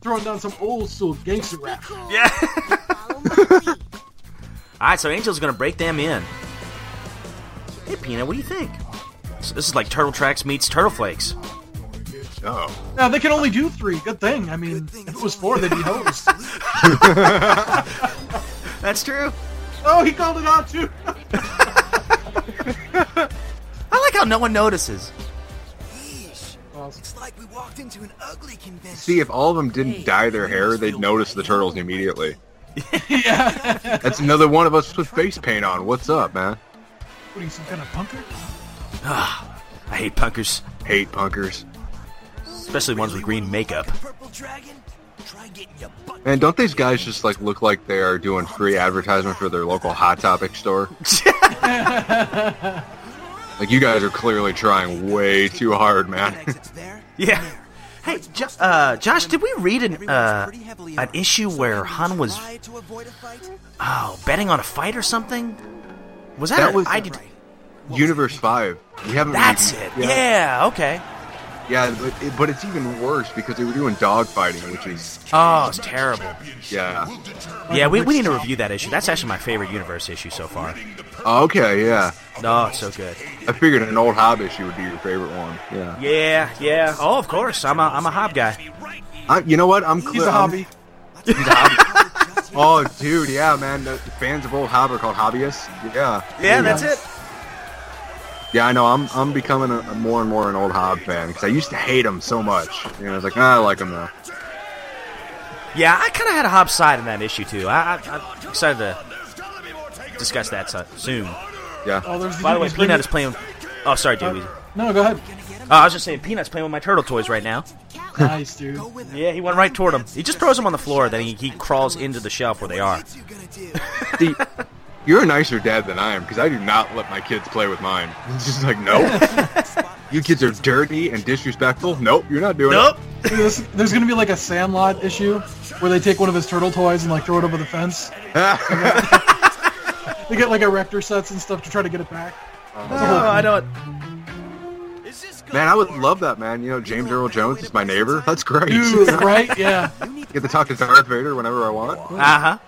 Throwing down some old school gangster rap. Yeah. All right, so Angel's gonna break them in. Hey, Peanut, what do you think? So this is like Turtle Tracks meets Turtle Flakes. Oh. Now they can only do three. Good thing. I mean, if it was four, they'd be hosed. That's true. Oh, he called it out too. I like how no one notices. It's like we walked into an ugly convention. See, if all of them didn't dye their hair, they'd notice the turtles immediately. yeah. That's another one of us with face paint on. What's up, man? What are you, some kind of punker? Ah, I hate punkers, Hate punkers. especially ones with green makeup. Purple dragon? Try getting your butt. Man, don't these guys just like look like they are doing free advertisement for their local Hot Topic store? like you guys are clearly trying way too hard, man. Yeah. Hey, jo- uh, Josh, did we read an uh, an issue where Hun was oh betting on a fight or something? Was that, That a- was- I did, Universe Five. We haven't. That's read- it. Yeah. Okay. Yeah, but, it, but it's even worse because they were doing dog fighting, which is Oh, it's terrible. yeah. Yeah, we, we need to review that issue. That's actually my favorite universe issue so far. Okay, yeah. Oh, it's so good. I figured an old Hob issue would be your favorite one. Yeah. Yeah, yeah. Oh, of course. I'm a I'm a Hob guy. I, you know what? I'm clear. He's a I'm- hobby. He's a hobby. Oh, dude, yeah, man. The, the fans of old Hob are called hobbyists. Yeah. Yeah, that's it. Yeah, I know. I'm I'm becoming a, a more and more an old Hob fan because I used to hate him so much. You know, I was like, ah, I like him now. Yeah, I kind of had a Hob side in that issue too. I, I, I'm excited to discuss that soon. Yeah. Oh, there's By the way, Peanut is playing. Oh, sorry, dude. No, go ahead. Oh, I was just saying, Peanut's playing with my turtle toys right now. Nice, dude. Yeah, he went right toward him. He just throws them on the floor, then he, he crawls into the shelf where they are. See, you're a nicer dad than I am because I do not let my kids play with mine. It's just like, nope. you kids are dirty and disrespectful. Nope, you're not doing it. Nope. Dude, this- there's gonna be like a Sandlot issue where they take one of his turtle toys and like throw it over the fence. They get like erector sets and stuff to try to get it back. Oh, I don't. Man, I would love that, man. You know, James Earl Jones is my neighbor. That's great. Dude, right? Yeah. Get to talk to Darth Vader whenever I want. Uh huh.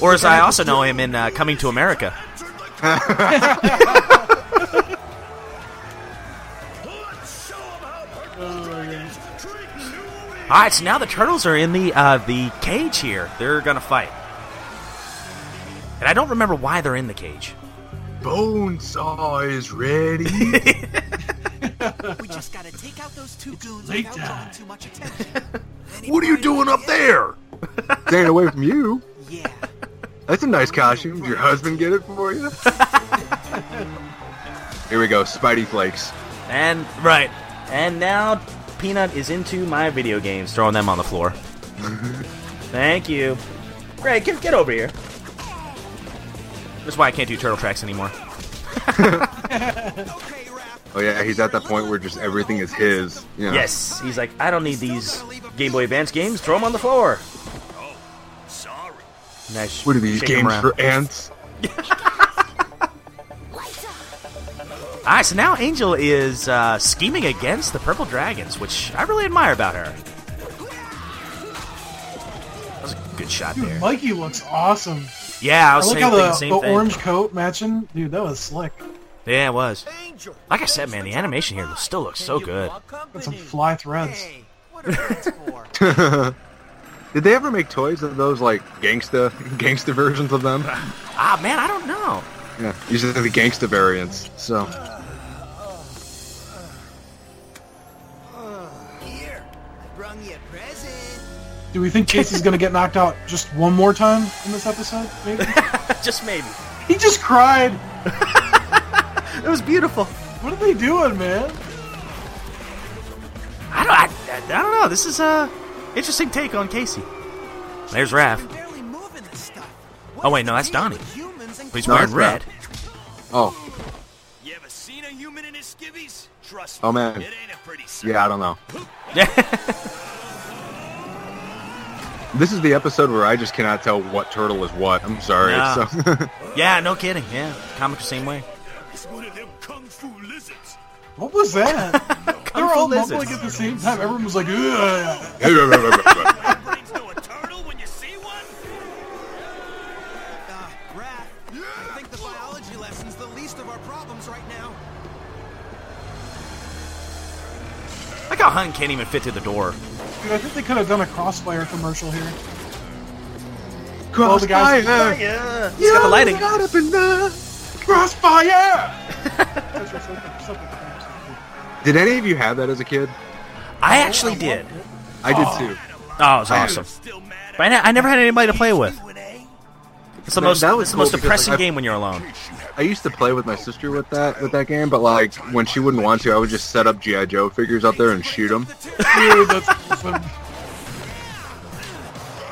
Or as I also know him in uh, Coming to America. All right, so now the turtles are in the uh, the cage here. They're gonna fight, and I don't remember why they're in the cage. Bonesaw is ready. We just gotta take out those two goons Late without drawing too much attention. what are you doing up there? Staying away from you. Yeah. That's a nice costume. Did your husband get it for you? Here we go, Spidey Flakes. And right, and now Peanut is into my video games, throwing them on the floor. Thank you, Greg. Get, get over here. That's why I can't do turtle tracks anymore. Oh yeah, he's at that point where just everything is his. You know? Yes, he's like, I don't need these Game Boy Advance games. Throw them on the floor. Sorry. Nice. What are these shake 'em games around. for ants? All right, so now Angel is uh, scheming against the Purple Dragons, which I really admire about her. That was a good shot Dude, there. Mikey looks awesome. Yeah, I I was like saying how the, the, same the thing. orange coat matching. Dude, that was slick. Yeah, it was. Like I said, man, the animation here still looks so good. Got some fly threads. Hey, what are? Did they ever make toys of those like gangsta gangsta versions of them? Ah, man, I don't know. Yeah, usually the gangsta variants. So Do we think Casey's gonna get knocked out just one more time in this episode? Maybe. Just maybe. he just cried. It was beautiful. What are they doing, man? I don't. I, I, I don't know. This is a interesting take on Casey. There's Raph. Barely moving this stuff. Oh wait, no, that's Donnie. Humans and But he's No, wearing that's red. oh You ever seen a human in his skivvies? Trust Oh, man. it ain't a pretty sight. yeah, I don't know. Yeah. This is the episode where I just cannot tell what turtle is what. I'm sorry. No. So yeah, no kidding. Yeah, comic the same way. It's one of them kung fu lizards. What was that? they were all fu mumbling at the same time. Everyone was like, Ugh. Brains know a turtle when you see one? Uh, Raph, I think the biology lesson's the least of our problems right now. Like how Hun can't even fit through the door. Dude, I think they could have done a Crossfire commercial here. All the guys- Crossfire. Yeah, he's got the lighting. Got up in the- Crossfire! That's what's up- what's up with that. Did any of you have that as a kid? I actually did. I did too. Oh, it was awesome. But I, ne- I never had anybody to play with. It's the most. that was it's the most cool because, depressing like, game when you're alone. I used to play with my sister with that with that game, but like when she wouldn't want to, I would just set up GI Joe figures up there and shoot them. Dude, that's awesome.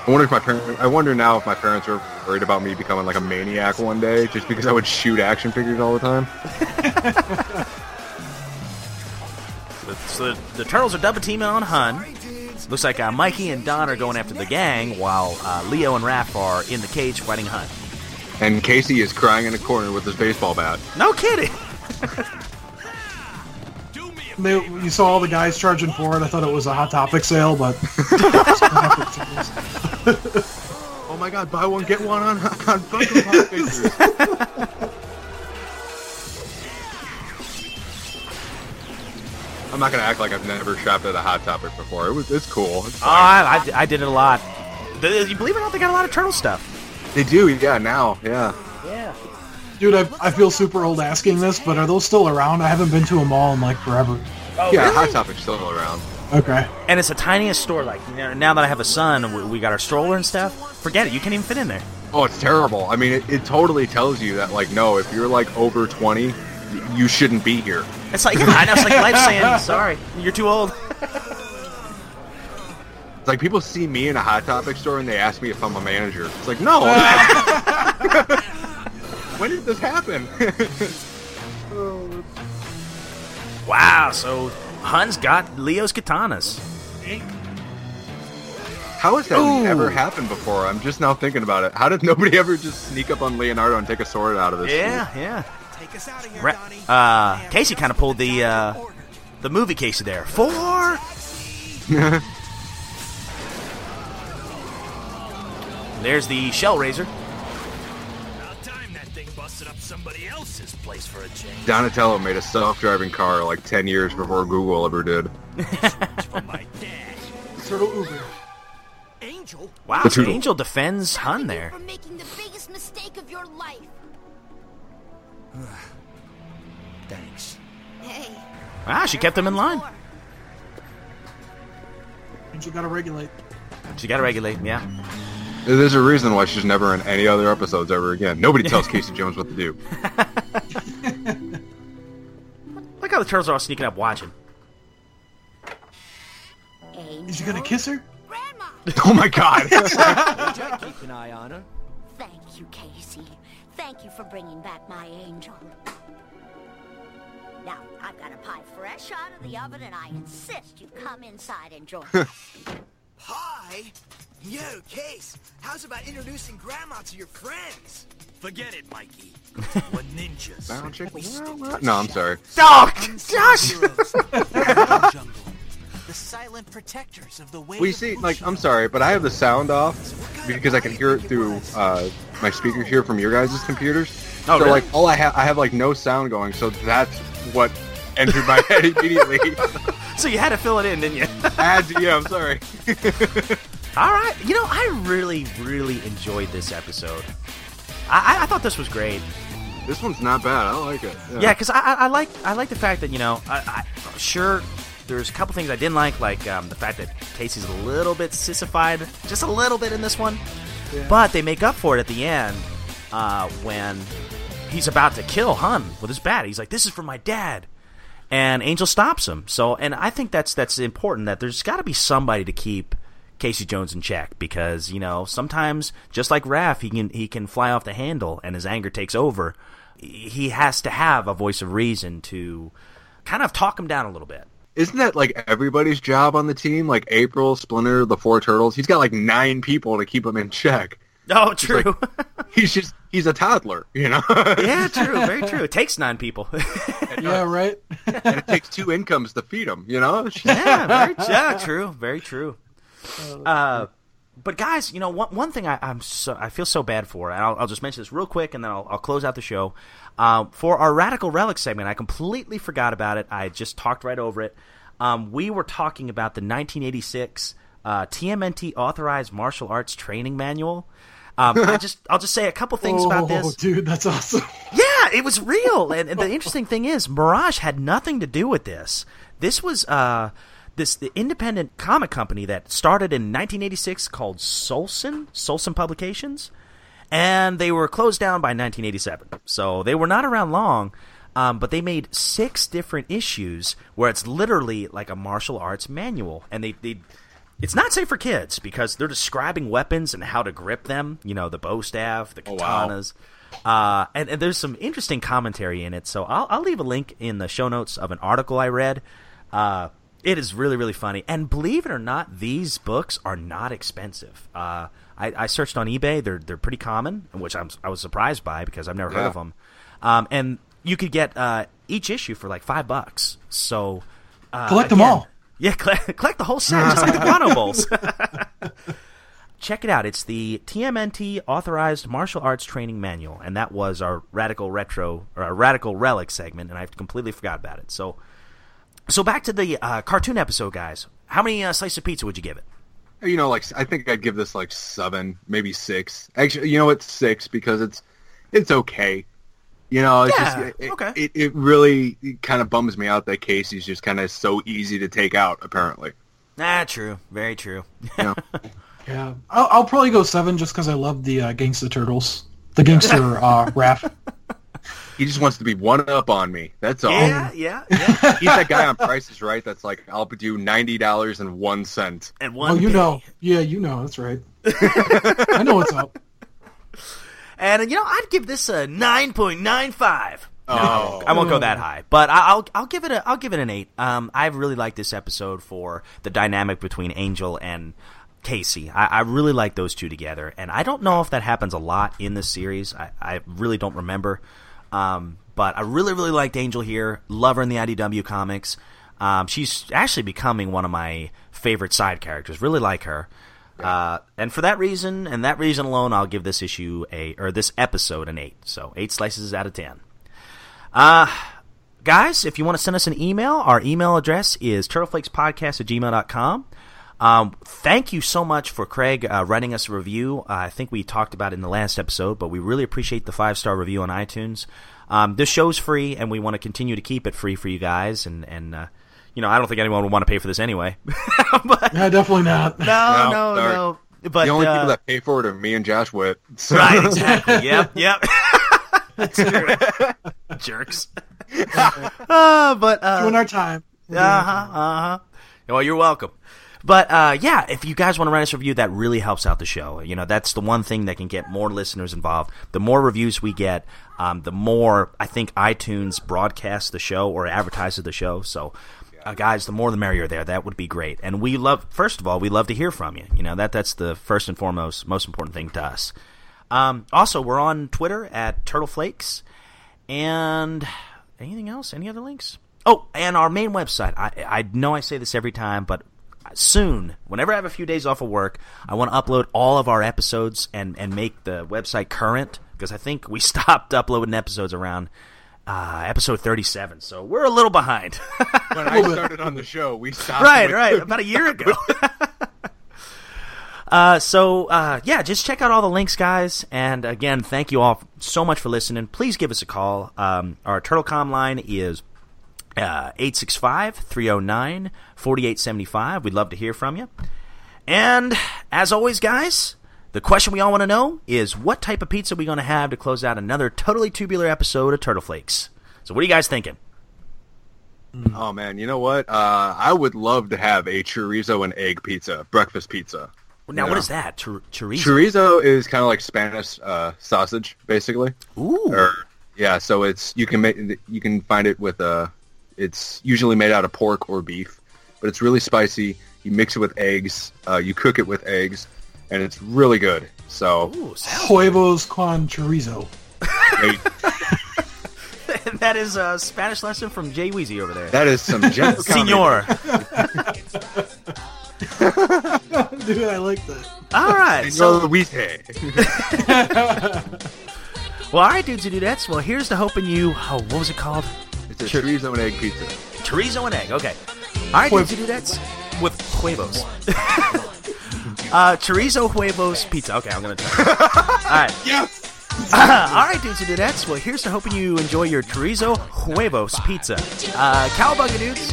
I wonder if my parents. I wonder now if my parents were worried about me becoming like a maniac one day, just because I would shoot action figures all the time. The- So the, the turtles are double teaming on Hun. Looks like uh, Mikey and Don are going after the gang, while uh, Leo and Raph are in the cage fighting Hun. And Casey is crying in a corner with his baseball bat. No kidding. They, you saw all the guys charging for it. I thought it was a Hot Topic sale, but Oh my God! Buy one get one on on Funko Pop figures. I'm not gonna act like I've never shopped at a Hot Topic before. It was it's cool. It's Oh. I, I, I did it a lot. The- you believe it or not, they got a lot of turtle stuff. They do, yeah. Now, yeah. Yeah. dude, I, I feel super old asking this, but are those still around? I haven't been to a mall in like forever. Oh, yeah, really? Hot Topic's still around. Okay. And it's the tiniest store. Like you know, now that I have a son, we, we got our stroller and stuff. Forget it. You can't even fit in there. Oh, it's terrible. I mean, it, it totally tells you that, like, no, if you're like over 20, you shouldn't be here. It's like yeah, I know. It's like life saying, "Sorry, you're too old." It's like people see me in a Hot Topic store and they ask me if I'm a manager. It's like, no. when did this happen? wow. So Hun's got Leo's katanas. How has that Ooh. ever happened before? I'm just now thinking about it. How did nobody ever just sneak up on Leonardo and take a sword out of this? Yeah, yeah. Take us out of here, Ra- Donnie. uh, Casey kind of pulled the uh, the movie Casey there. Four. There's the Shell Raiser. About time that thing busted up somebody else's place for a change. Donatello made a self-driving car like 10 years before Google ever did. From my dad. Turtle Uber. Angel? Wow, The. Angel defends Hun there. For making the biggest mistake of your life. Thanks. Hey. Ah, she kept him in line. And you gotta regulate. She got to regulate. Yeah. There's a reason why she's never in any other episodes ever again. Nobody tells Casey Jones what to do. Look how the turtles are all sneaking up watching. Is you gonna kiss her? Grandma! Oh my god! Keep an eye on her. Thank you, Casey. Thank you for bringing back my angel. Now, I've got a pie fresh out of the oven, and I insist you come inside and join us. Hi. Yo, Case. How's about introducing Grandma to your friends? Forget it, Mikey. We're ninjas. Bound chick- No, I'm sorry. Oh, Josh! the silent protectors of the way We see, like, I'm sorry, but I have the sound off because I can hear it through uh, my speakers here from your guys' computers. Oh, so, really? like, all I have, I have like no sound going, so that's what entered my head immediately. So you had to fill it in, didn't you? Add, yeah, I'm sorry. All right. You know, I really, really enjoyed this episode. I, I- thought this was great. This one's not bad. I like it. Yeah, because I, I, I like I like the fact that you know, I, I, sure, there's a couple things I didn't like, like um, the fact that Casey's a little bit sissified, just a little bit in this one. But they make up for it at the end uh, when he's about to kill Hun with his bat. He's like, "This is for my dad," and Angel stops him. So, and I think that's that's important. That there's got to be somebody to keep Casey Jones in check because you know sometimes just like Raph, he can he can fly off the handle and his anger takes over. He has to have a voice of reason to kind of talk him down a little bit. Isn't that like everybody's job on the team? Like April, Splinter, the four turtles. He's got like nine people to keep him in check. Oh, He's true. like- he's just he's a toddler, you know. yeah, true. Very true. It takes nine people. Yeah, right. and it takes two incomes to feed him, you know. yeah, very, yeah, true, very true. Uh, but guys, you know, one one thing I, I'm so I feel so bad for, and I'll, I'll just mention this real quick, and then I'll, I'll close out the show. Uh, for our radical relic segment, I completely forgot about it. I just talked right over it. Um, we were talking about the 1986 uh, TMNT authorized martial arts training manual. Um, I just I'll just say a couple things about this. Oh, dude, that's awesome. Yeah, it was real. And, and the interesting thing is, Mirage had nothing to do with this. This was uh, this the independent comic company that started in 1986 called Solson, Solson Publications, and they were closed down by 1987. So they were not around long. Um, but they made six different issues where it's literally like a martial arts manual, and they, they it's not safe for kids because they're describing weapons and how to grip them. You know, the bow staff, the Oh, wow. katanas. Uh, and, and there's some interesting commentary in it. So I'll, I'll leave a link in the show notes of an article I read. Uh, it is really, really funny. And believe it or not, these books are not expensive. Uh, I, I searched on eBay. They're, they're pretty common, which I'm, I was surprised by because I've never heard of them. Um, and you could get uh, each issue for like five bucks. So uh, Collect them all. Yeah, collect, collect the whole set, just like the Guano Bowls. Check it out. It's the TMNT Authorized Martial Arts Training Manual, and that was our Radical Retro or our Radical Relic segment, and I have completely forgot about it. So, so back to the uh, cartoon episode, guys. How many uh, slices of pizza would you give it? You know, like I think I'd give this like seven, maybe six. Actually, you know, it's six because it's it's okay. You know, it's Yeah, just it, okay. it, it really kind of bums me out that Casey's just kind of so easy to take out. Apparently, Ah, true. Very true. Yeah. Yeah, I'll, I'll probably go seven just because I love the uh, Gangsta Turtles, the gangster uh, Raph. He just wants to be one up on me. That's all. Yeah, yeah, yeah. He's that guy on Price is Right that's like, I'll do ninety dollars and one cent. And one. Oh, you penny. know, yeah, you know, that's right. I know what's up. And you know, I'd give this a nine point nine five. Oh. I won't go that high, but I- I'll I'll give it a I'll give it an eight. Um, I really like this episode for the dynamic between Angel and Casey. I, I really like those two together, and I don't know if that happens a lot in this series. I, I really don't remember, um, but I really really liked Angel here. Love her in the IDW comics. Um, she's actually becoming one of my favorite side characters. Really like her. Uh, and for that reason, and that reason alone, I'll give this issue a or this episode an eight. So eight slices out of ten. Uh, guys, if you want to send us an email, our email address is turtleflakespodcast at gmail.com. Um, thank you so much for Craig uh, writing us a review. Uh, I think we talked about it in the last episode, but we really appreciate the five star review on iTunes. Um, this show's free, and we want to continue to keep it free for you guys. And, and uh, you know, I don't think anyone would want to pay for this anyway. but, Yeah, definitely not. no, no, sorry. no. But the only uh, people that pay for it are me and Josh Witt. So- Right, exactly. yep, yep. That's true. Jerks. uh, but uh, Doing our time. Uh huh. Uh huh. Well, you're welcome. But uh, yeah, if you guys want to write us a review, that really helps out the show. You know, that's the one thing that can get more listeners involved. The more reviews we get, um, the more I think iTunes broadcasts the show or advertises the show. So, uh, guys, the more the merrier. There, that would be great. And we love, first of all, we love to hear from you. You know, that that's the first and foremost, most important thing to us. Um, also, we're on Twitter at Turtle Flakes, and anything else? Any other links? Oh, and our main website. I I know I say this every time, but soon, whenever I have a few days off of work, I want to upload all of our episodes and and make the website current because I think we stopped uploading episodes around uh, episode 37, so we're a little behind. when I started on the show, we stopped. right, with- right, about a year ago. uh, so uh, yeah, just check out all the links, guys. And again, thank you all so much for listening. Please give us a call. Um, our TurtleCom line is uh, 865-309-4875. We'd love to hear from you. And as always, guys, the question we all want to know is what type of pizza are we going to have to close out another totally tubular episode of Turtle Flakes? So what are you guys thinking? Oh man, you know what? Uh, I would love to have a chorizo and egg pizza, breakfast pizza. Now, You know? is that? Chor- chorizo? Chorizo is kind of like Spanish uh, sausage, basically. Ooh. Or yeah, so it's you can make you can find it with uh It's usually made out of pork or beef, but it's really spicy. You mix it with eggs. Uh, you cook it with eggs, and it's really good. So Huevos con chorizo. that is a Spanish lesson from Jay Weezy over there. That is some gentle. Senor. Dude, I like that. All right. Senor So, Luis. well, all right, dudes and dudettes. Well, here's to hoping you. Oh, what was it called? It's a chorizo and egg pizza. Chorizo and egg. Okay. All right, dudes do dudettes. With huevos. uh, chorizo huevos pizza. Okay, I'm gonna try. all right. Yes. all right, dudes and dudettes. Well, here's to hoping you enjoy your chorizo huevos pizza. Uh, cowabunga, dudes.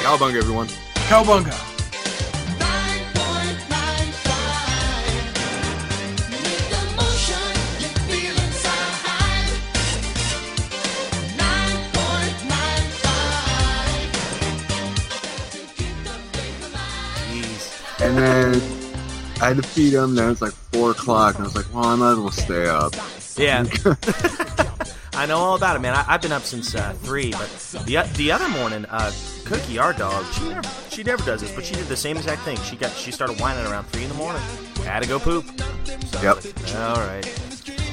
Cowabunga, everyone. Cowbunga. And then I had to feed him. Then it's like four o'clock, and I was like, well, I might as well stay up. Yeah. I know all about it, man. I, I've been up since uh, three, but the the other morning, uh, Cookie, our dog, she never she never does this, but she did the same exact thing. She got she started whining around three in the morning. Had to go poop. So, Yep. All right.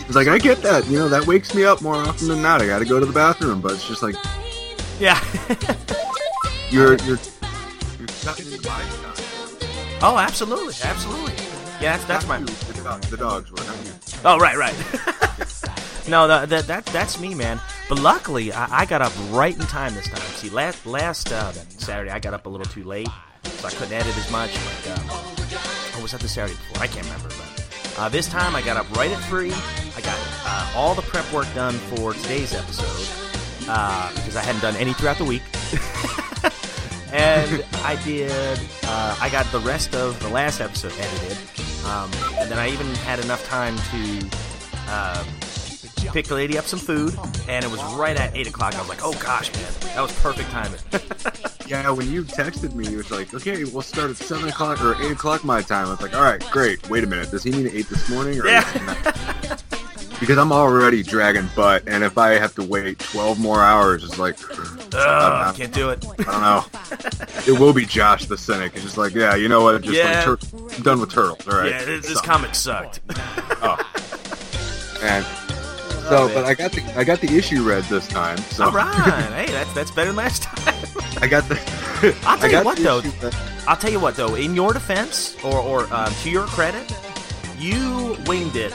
It's like I get that, you know, that wakes me up more often than not. I got to go to the bathroom, but it's just like Yeah. you're you're you're cutting the body. Oh, absolutely, absolutely. Yeah, that's, that's my. The, dog, the dogs were not you. Oh, right, right. no, that, that that that's me, man. But luckily, I, I got up right in time this time. See, last last uh, Saturday, I got up a little too late, so I couldn't edit as much. But, um, or was that the Saturday before? I can't remember. But uh, this time, I got up right at three. I got uh, all the prep work done for today's episode uh, because I hadn't done any throughout the week. and I did. Uh, I got the rest of the last episode edited, um, and then I even had enough time to uh, pick the lady up some food, and it was right at eight o'clock. I was like, "Oh gosh, man, that was perfect timing." Yeah, when you texted me, you was like, "Okay, we'll start at seven o'clock or eight o'clock my time." I was like, "All right, great. Wait a minute. Does he mean eight this morning?" Or Yeah. because I'm already dragging butt, and if I have to wait twelve more hours, it's like, Ugh, can't do it. I don't know. it will be Josh the cynic. It's just like, yeah, you know what? Just Yeah. like, tur- I'm done with turtles. All right. Yeah, this, this comic sucked. Oh, and so, but I got the I got the issue read this time. So All right, hey, that's that's better than last time. I got the. I'll tell I you what though. read. I'll tell you what though. In your defense, or or um, to your credit, you winged it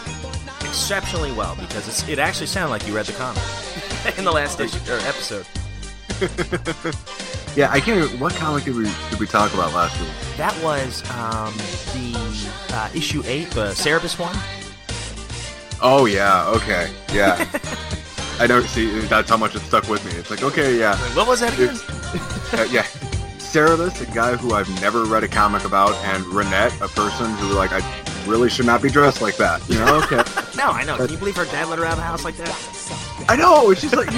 exceptionally well because it's, it actually sounded like you read the comic in the last issue or episode. Yeah, I can't. Remember, What comic did we did we talk about last week? That was um, the uh, issue eight, the Cerebus one. Oh yeah. Okay. Yeah. I don't see. That's how much it stuck with me. It's like, okay, yeah. What was that again? Uh, yeah. Cerebus, a guy who I've never read a comic about, and Renet, a person who like I really should not be dressed like that. You know? Okay. No, I know. Can you believe her dad let her out of the house like that? I know. It's just like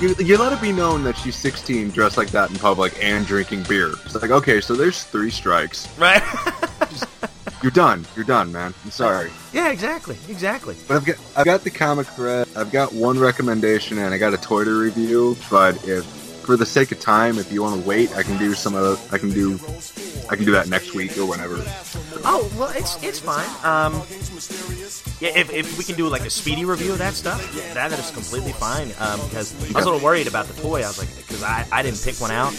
you, you, you let it be known that she's 16, dressed like that in public, and drinking beer. It's like, okay, so there's three strikes. Right. You're done. You're done, man. I'm sorry. yeah, exactly, exactly. But I've got I've got the comic thread. I've got one recommendation, and I got a toy to review. But if for the sake of time, if you want to wait, I can do some of I can do I can do that next week or whenever. Oh well, it's it's fine. Um, yeah, if, if we can do like a speedy review of that stuff, that is completely fine. Um, because I was a little worried about the toy. I was like, because I, I didn't pick one out.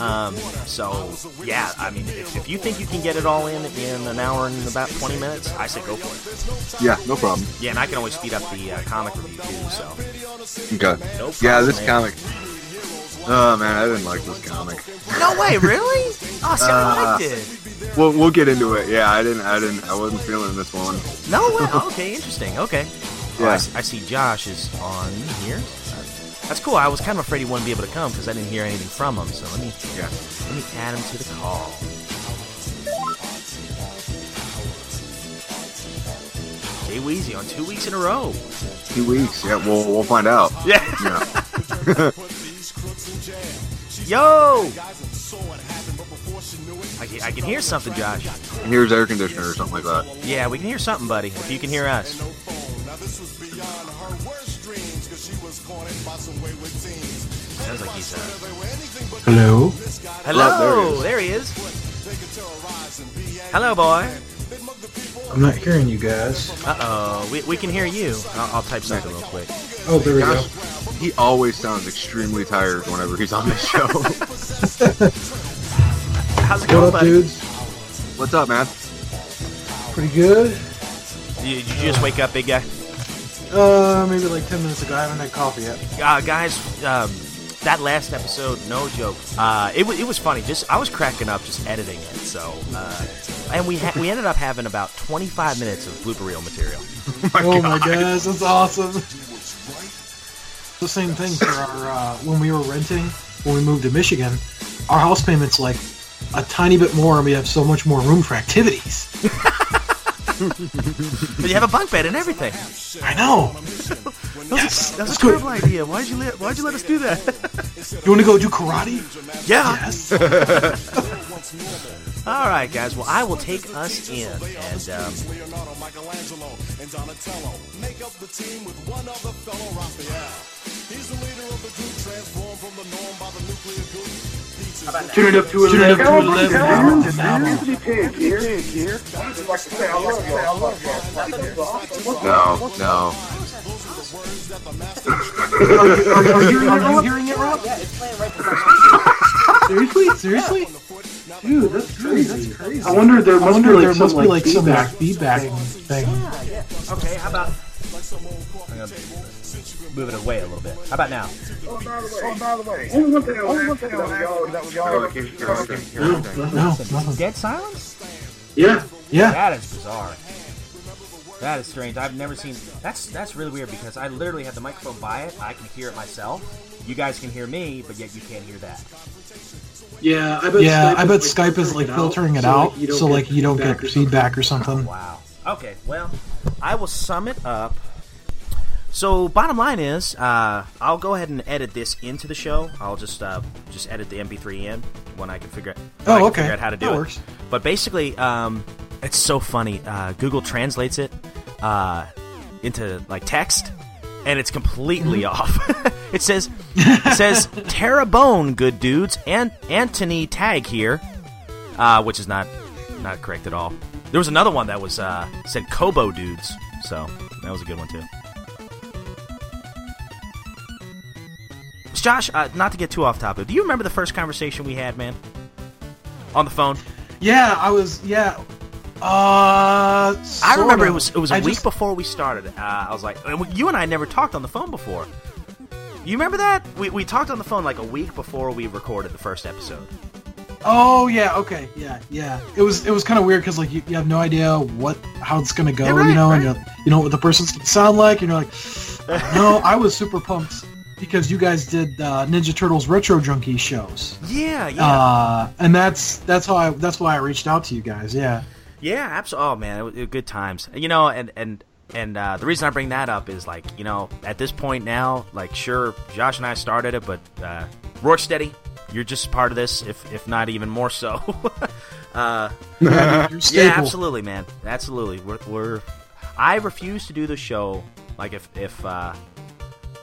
Um, so yeah, I mean, if, if you think you can get it all in in an hour and about twenty minutes, I say go for it. Yeah, no problem. Yeah, and I can always speed up the uh, comic review too. So Okay. No yeah, this man. comic. Oh man, I didn't like this comic. no way, really? Oh, see, I Uh, liked it. We'll we'll get into it. Yeah, I didn't I didn't I wasn't feeling this one. No way. Okay, interesting. Okay. Oh, I, Yeah. I see Josh is on here. That's cool. I was kind of afraid he wouldn't be able to come because I didn't hear anything from him. So let me Yeah. let me add him to the call. Jay Weezy on two weeks in a row. Two weeks. Yeah, we'll we'll find out. Yeah. Yeah. Yo. I can, I can hear something, Josh. Here's air conditioner or something like that. Yeah, we can hear something, buddy. If you can hear us. Sounds like he's uh, Hello. Hello, there he is. Hello, boy. I'm not hearing you guys. Uh oh, we, we can hear you. I'll, I'll type something real quick. Oh, there we go. He always sounds extremely tired whenever he's on the show. How's it What going, up, buddy? dudes? What's up, man? Pretty good. You- Did you just wake up, big guy? Uh, maybe like 10 minutes ago. I haven't had coffee yet. Uh, guys, um, that last episode, no joke. Uh, it, wa it was funny. Just I was cracking up just editing it. So, uh, and we ha- we ended up having about 25 minutes of blooper reel material. oh my gosh, that's awesome. The same thing for our uh, when we were renting when we moved to Michigan. Our house payment's like a tiny bit more, and we have so much more room for activities. But you have a bunk bed and everything. I know. That's, that's That's a good. terrible idea. Why'd you let Why'd you let us do that? You want to go do karate? Yeah. Yes. All right, guys. Well, I will take us in, and um, Turn it up to 11. Turn it up to 11. Anthony Pig here. here. I'd just like to say I love you. I love. No, no. Are you, are, are you, are you hearing it, Rob? Seriously? Seriously? Dude, that's crazy. crazy. I wonder there must, be, like, there must be like some like feedback thing. okay. How about move it away a little bit? How about now? Oh, by the way, only one thing I was asking that was y'all, that was y'all. No, nothing. Dead silence? Yeah, yeah. That is bizarre. That is strange. I've never seen. That's that's really weird because I literally have the microphone by it. I can hear it myself. You guys can hear me, but yet you can't hear that. Yeah, I bet. Yeah, I bet Skype is like filtering it out, so like you don't get feedback or something. Wow. Okay, well, I will sum it up. So, bottom line is, uh, I'll go ahead and edit this into the show. I'll just uh, just edit the MP3 in when I can figure out. Oh, I can okay. Figure out how to do That it. works. But basically, um, it's so funny. Uh, Google translates it uh, into like text, and it's completely Mm-hmm. off. it says it says Terrebone, good dudes, and Anthony Tag here, uh, which is not not correct at all. There was another one that was uh, said Kobo dudes, so that was a good one too. Josh, uh, not to get too off topic, do you remember the first conversation we had, man? On the phone. Yeah, I was. Yeah. Uh. I remember sorta. it was it was a I week just- before we started. Uh, I was like, and you and I never talked on the phone before. You remember that? We, we talked on the phone like a week before we recorded the first episode. Oh yeah. Okay. Yeah. Yeah. It was. It was kind of weird because like you, you have no idea what how it's gonna go. Yeah, right, you know, and right. you, you know what the person's gonna sound like. And you're like, no. I was super pumped because you guys did uh, Ninja Turtles Retro Junkie shows. Yeah, yeah. Uh, and that's that's how I that's why I reached out to you guys. Yeah. Yeah, absolutely. Oh man, it was, it was good times. You know, and and and uh, the reason I bring that up is like you know at this point now, like sure, Josh and I started it, but uh, Rocksteady, you're just part of this, if if not even more so. uh, yeah, absolutely, man, absolutely. We're, we're I refuse to do the show. Like if if uh,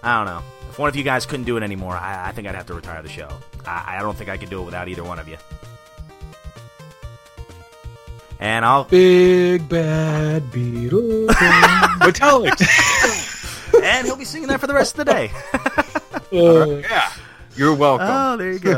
I don't know. If one of you guys couldn't do it anymore, I, I think I'd have to retire the show. I, I don't think I could do it without either one of you. And I'll Big bad beetle. Metallic. and he'll be singing that for the rest of the day. Uh, yeah. You're welcome. Oh, there you go.